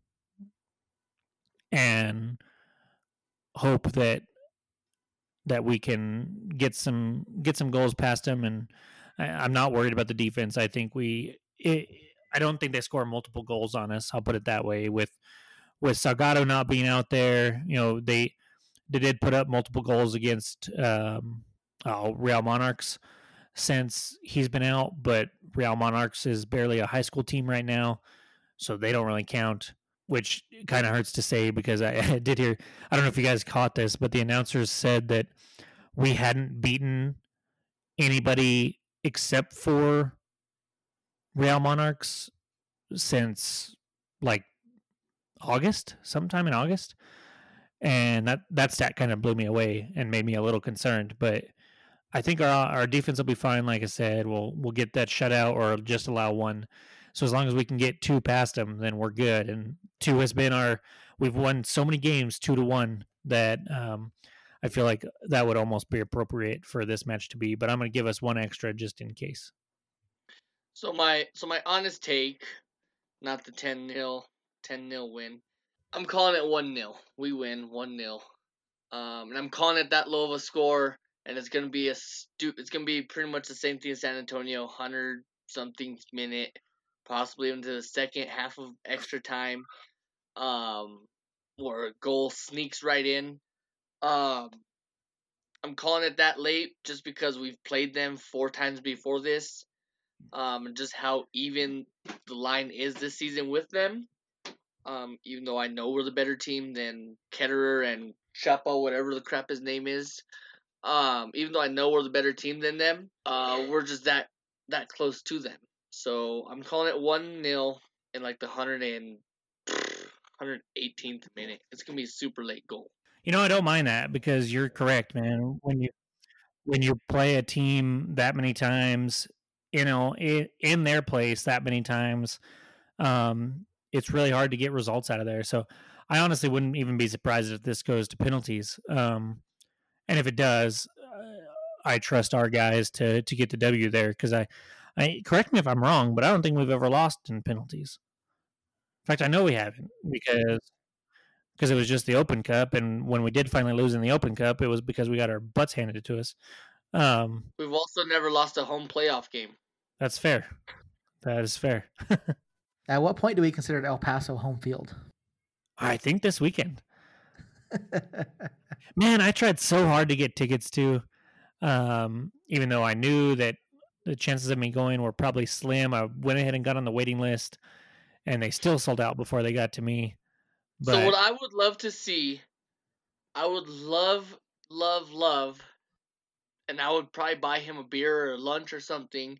B: and hope that that we can get some get some goals past them. And I, am not worried about the defense. I think we. It, I don't think they score multiple goals on us. I'll put it that way. With with Salgado not being out there, you know they they did put up multiple goals against um, oh, Real Monarchs since he's been out, but Real Monarchs is barely a high school team right now, so they don't really count which kind of hurts to say because I, I, did hear I don't know if you guys caught this, but the announcers said that we hadn't beaten anybody except for Real Monarchs since like August, sometime in August. And that that stat kind of blew me away and made me a little concerned. But I think our our defense will be fine. Like I said, we'll we'll get that shutout or just allow one so as long as we can get two past them, then we're good. And two has been our we've won so many games two to one that um, I feel like that would almost be appropriate for this match to be. But I'm going to give us one extra just in case.
C: So my so my honest take, not the 10 0 10 0 win. I'm calling it 1 0. We win 1 0. Um, and I'm calling it that low of a score. And it's gonna be a stu- It's gonna be pretty much the same thing as San Antonio, hundred something minute possibly into the second half of extra time, um, or a goal sneaks right in. Um, I'm calling it that late just because we've played them four times before this, um, just how even the line is this season with them. Um, even though I know we're the better team than Ketterer and Chapo, whatever the crap his name is. Um, even though I know we're the better team than them, uh, we're just that that close to them. So I'm calling it 1 0 in like the 100 and 118th minute. It's going to be a super late goal.
B: You know, I don't mind that because you're correct, man. When you when you play a team that many times, you know, in, in their place that many times, um, it's really hard to get results out of there. So I honestly wouldn't even be surprised if this goes to penalties. Um, and if it does, uh, I trust our guys to to get the W there because I, I correct me if I'm wrong, but I don't think we've ever lost in penalties. In fact, I know we haven't because because it was just the Open Cup, and when we did finally lose in the Open Cup, it was because we got our butts handed to us. Um,
C: We've also never lost a home playoff game.
B: that's fair. That is fair.
A: At what point do we consider El Paso home field?
B: I think this weekend. Man, I tried so hard to get tickets to, um, even though I knew that the chances of me going were probably slim. I went ahead and got on the waiting list, and they still sold out before they got to me. But
C: So what I would love to see, I would love, love, love, and I would probably buy him a beer or lunch or something.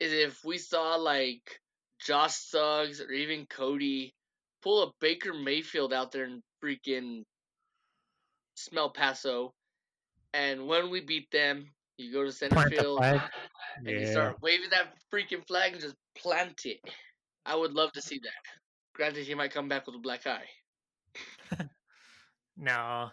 C: Is if we saw like Josh Suggs or even Cody pull a Baker Mayfield out there and freaking smell Paso, and when we beat them, you go to center
B: Plant
C: field
B: flag.
C: and you start waving that freaking flag and just plant it. I would love to see that. Granted, he might come back with a black eye.
B: no,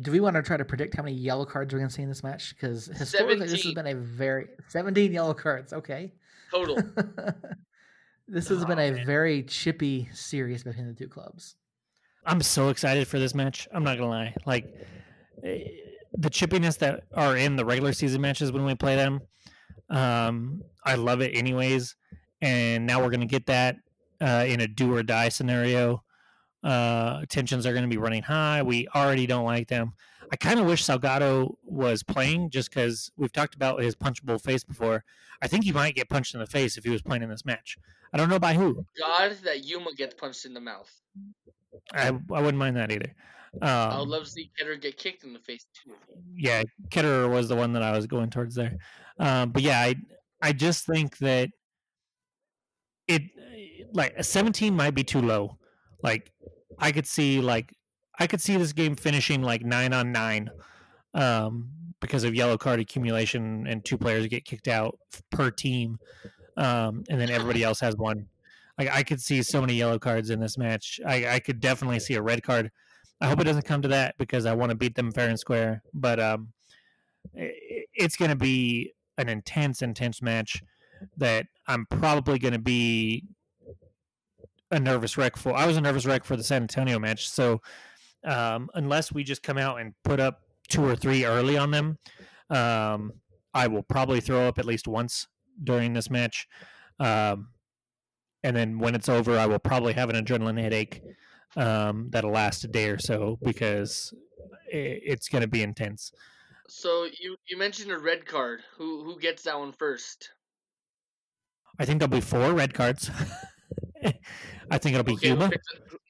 A: do we want to try to predict how many yellow cards we're going to see in this match? Because historically, this has been a very 17 yellow cards. Okay.
C: Total.
A: this has been
B: Oh,
A: a
B: man.
A: very chippy series between the two clubs.
B: I'm so excited for this match. I'm not gonna lie. Like eh, the chippiness that are in the regular season matches when we play them, um, I love it anyways. And now we're gonna get that uh, in a do or die scenario. Uh, tensions are gonna be running high. We already don't like them. I kind of wish Salgado was playing just because we've talked about his punchable face before. I think he might get punched in the face if he was playing in this match. I don't know by who.
C: God, that Yuma gets punched in the mouth.
B: I, I wouldn't mind that either. Um,
C: I would love to see Ketter get kicked in the face too.
B: yeah, Ketterer was the one that I was going towards there. Um, but yeah, I I just think that it like a 17 might be too low. Like I could see like I could see this game finishing like nine on nine um, because of yellow card accumulation and two players get kicked out per team, um, and then everybody else has one. Like I could see so many yellow cards in this match. I, I could definitely see a red card. I hope it doesn't come to that because I want to beat them fair and square. But um, i- it's going to be an intense, intense match that I'm probably going to be a nervous wreck for. I was a nervous wreck for the San Antonio match. So um, unless we just come out and put up two or three early on them, um, I will probably throw up at least once during this match. Um, and then when it's over, I will probably have an adrenaline headache um, that'll last a day or so because i it's going to be intense.
C: So you you mentioned a red card. Who who gets that one first?
B: I think there'll be four red cards. I think it'll be
C: Okay,
B: Yuma.
C: who picked, up,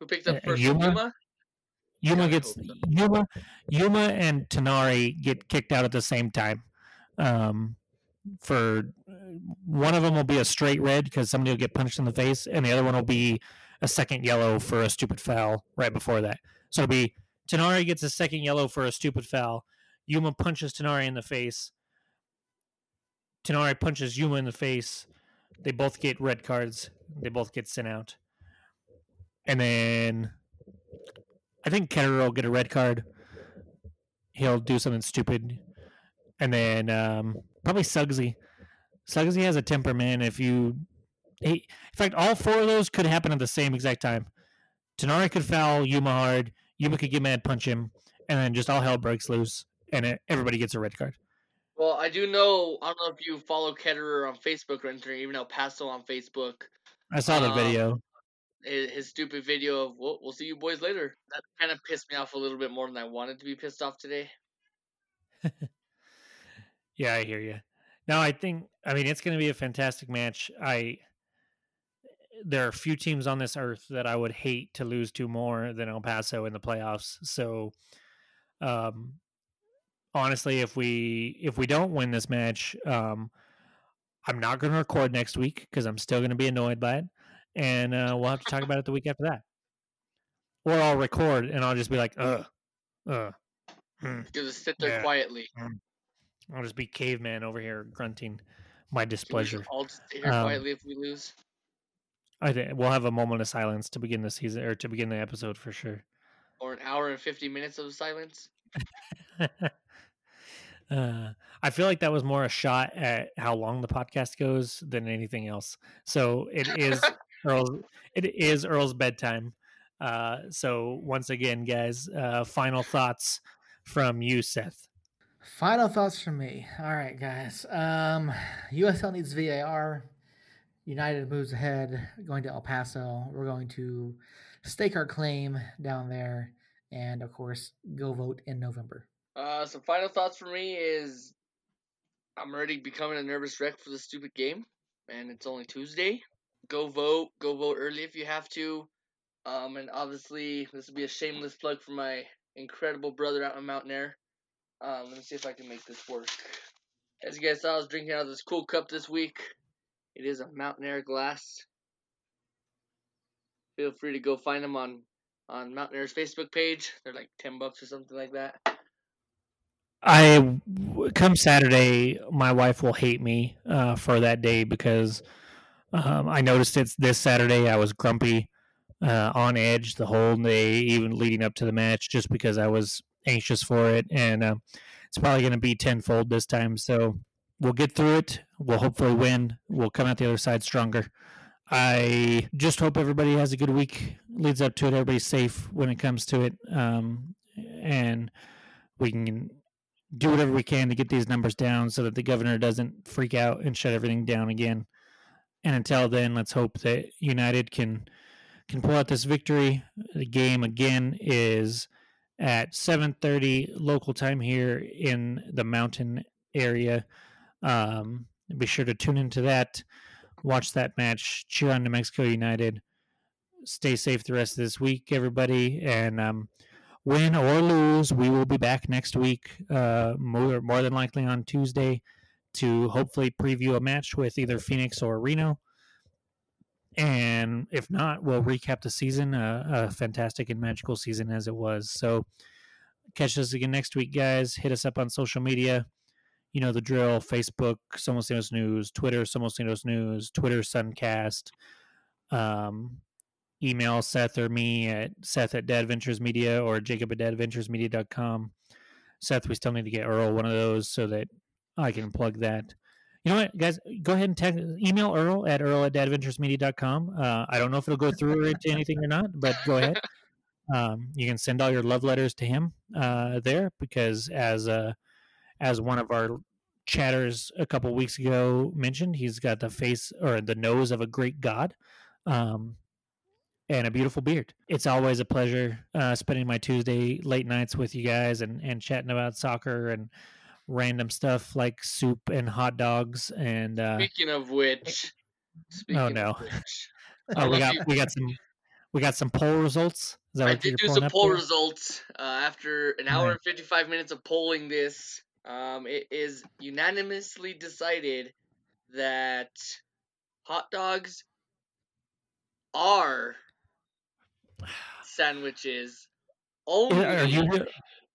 C: who picked up
B: Uh,
C: first?
B: Yuma?
C: Yuma?
B: Yuma gets. Yuma, Yuma and Tanari get kicked out at the same time. Um, for one of them will be a straight red because somebody will get punched in the face, and the other one will be a second yellow for a stupid foul right before that. So it'll be Tanari gets a second yellow for a stupid foul. Yuma punches Tanari in the face. Tanari punches Yuma in the face. They both get red cards. They both get sent out. And then I think Ketterer will get a red card. He'll do something stupid. And then um, probably Suggsy. Suggsy has a temper, man. If you, he, in fact, all four of those could happen at the same exact time. Tanari could foul Yuma hard. Yuma could get mad, punch him, and then just all hell breaks loose, and it, everybody gets a red card.
C: Well, I do know. I don't know if you follow Ketterer on Facebook or anything, even El Paso on Facebook.
B: I saw the
C: Um,
B: video.
C: His, his stupid video of "We'll, we'll see you boys later." That kind of pissed me off a little bit more than I wanted to be pissed off today.
B: Yeah, I hear you. No, I think I mean it's going to be a fantastic match. I there are a few teams on this earth that I would hate to lose to more than El Paso in the playoffs. So, um, honestly, if we if we don't win this match, um, I'm not going to record next week because I'm still going to be annoyed by it, and uh, we'll have to talk about it the week after that. Or I'll record and I'll just be like, ugh, ugh. Hmm.
C: Just sit there
B: Yeah.
C: quietly.
B: I'll just be caveman over here grunting my
C: Can we just
B: displeasure.
C: all just here
B: Um,
C: quietly if we lose?
B: I think we'll have a moment of silence to begin the season or to begin the episode for sure.
C: Or an hour and fifty minutes of silence?
B: uh, I feel like that was more a shot at how long the podcast goes than anything else. So it is Earl's. It is Earl's bedtime. Uh, so once again, guys, uh, final thoughts from you, Seth.
A: Final thoughts from me. All right, guys. Um, USL needs VAR. United moves ahead, going to El Paso. We're going to stake our claim down there, and of course, go vote in November.
C: Uh, some final thoughts for me is I'm already becoming a nervous wreck for the stupid game, and it's only Tuesday. Go vote. Go vote early if you have to. Um, and obviously, this will be a shameless plug for my incredible brother out in Mountain Air. Um, let me see if I can make this work. As you guys saw, I was drinking out of this cool cup this week. It is a Mountain Air glass. Feel free to go find them on on Mountain Air's Facebook page. They're like ten bucks or something like that.
B: I come Saturday, my wife will hate me uh, for that day because um, I noticed it's this Saturday. I was grumpy, uh, on edge the whole day, even leading up to the match, just because I was anxious for it, and uh, it's probably going to be tenfold this time. So we'll get through it. We'll hopefully win. We'll come out the other side stronger. I just hope everybody has a good week. Leads up to it. Everybody's safe when it comes to it, um, and we can do whatever we can to get these numbers down so that the governor doesn't freak out and shut everything down again. And until then, let's hope that United can can pull out this victory. The game again is at 7:30 local time here in the mountain area. Um, be sure to tune into that, watch that match, cheer on New Mexico United. Stay safe the rest of this week, everybody, and um, win or lose, we will be back next week, uh, more more than likely on Tuesday, to hopefully preview a match with either Phoenix or Reno. And if not, we'll recap the season, uh, a fantastic and magical season as it was. So, catch us again next week, guys. Hit us up on social media. You know the drill: Facebook, Somos News, Twitter, Somos News, Twitter, Suncast. Um, email Seth or me at Seth at Dad Ventures Media or Jacob at dadventuresmedia.com. Seth, we still need to get Earl one of those so that I can plug that. You know what, guys? Go ahead and text, email Earl at Earl at dadventuresmedia.com. Uh, I don't know if it'll go through or to anything or not, but go ahead. Um, you can send all your love letters to him uh, there because as uh, as one of our chatters a couple weeks ago mentioned, he's got the face or the nose of a great god. Um, and a beautiful beard. It's always a pleasure uh, spending my Tuesday late nights with you guys and, and chatting about soccer and random stuff like soup and hot dogs and uh,
C: Speaking of which, speaking
B: Oh, no.
C: which,
B: oh, we got
C: you.
B: we got some we got some poll results. Is that
C: I did do some poll results uh, after an hour
B: Right.
C: and 55 minutes of polling this. Um, it is unanimously decided that hot dogs are sandwiches only,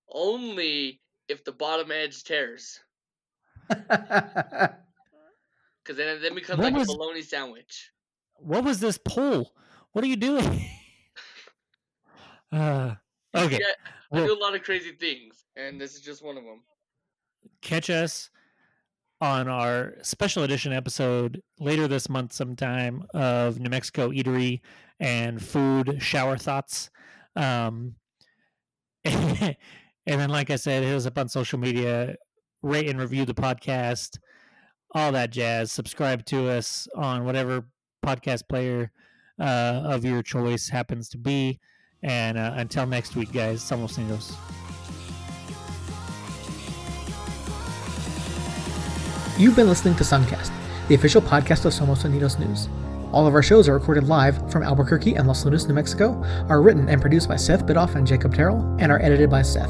C: only if the bottom edge tears. Because then it then becomes
B: What
C: like
B: was-
C: a bologna sandwich.
B: what was this poll? What are you doing? uh, okay.
C: Yeah, I
B: Well-
C: do a lot of crazy things, and this is just one of them.
B: catch us on our special edition episode later this month sometime of New Mexico eatery and food shower thoughts. Um, and then, like I said, hit us up on social media, rate and review the podcast, all that jazz. Subscribe to us on whatever podcast player uh, of your choice happens to be. And uh, until next week, guys, somos unidos.
A: You've been listening to Suncast, the official podcast of Somos Unidos News. All of our shows are recorded live from Albuquerque and Los Lunas, New Mexico, are written and produced by Seth Bidoff and Jacob Terrell, and are edited by Seth.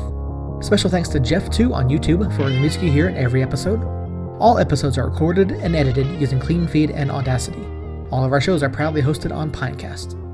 A: Special thanks to Jeff2 on YouTube for the music you hear in every episode. All episodes are recorded and edited using Clean Feed and Audacity. All of our shows are proudly hosted on Pinecast.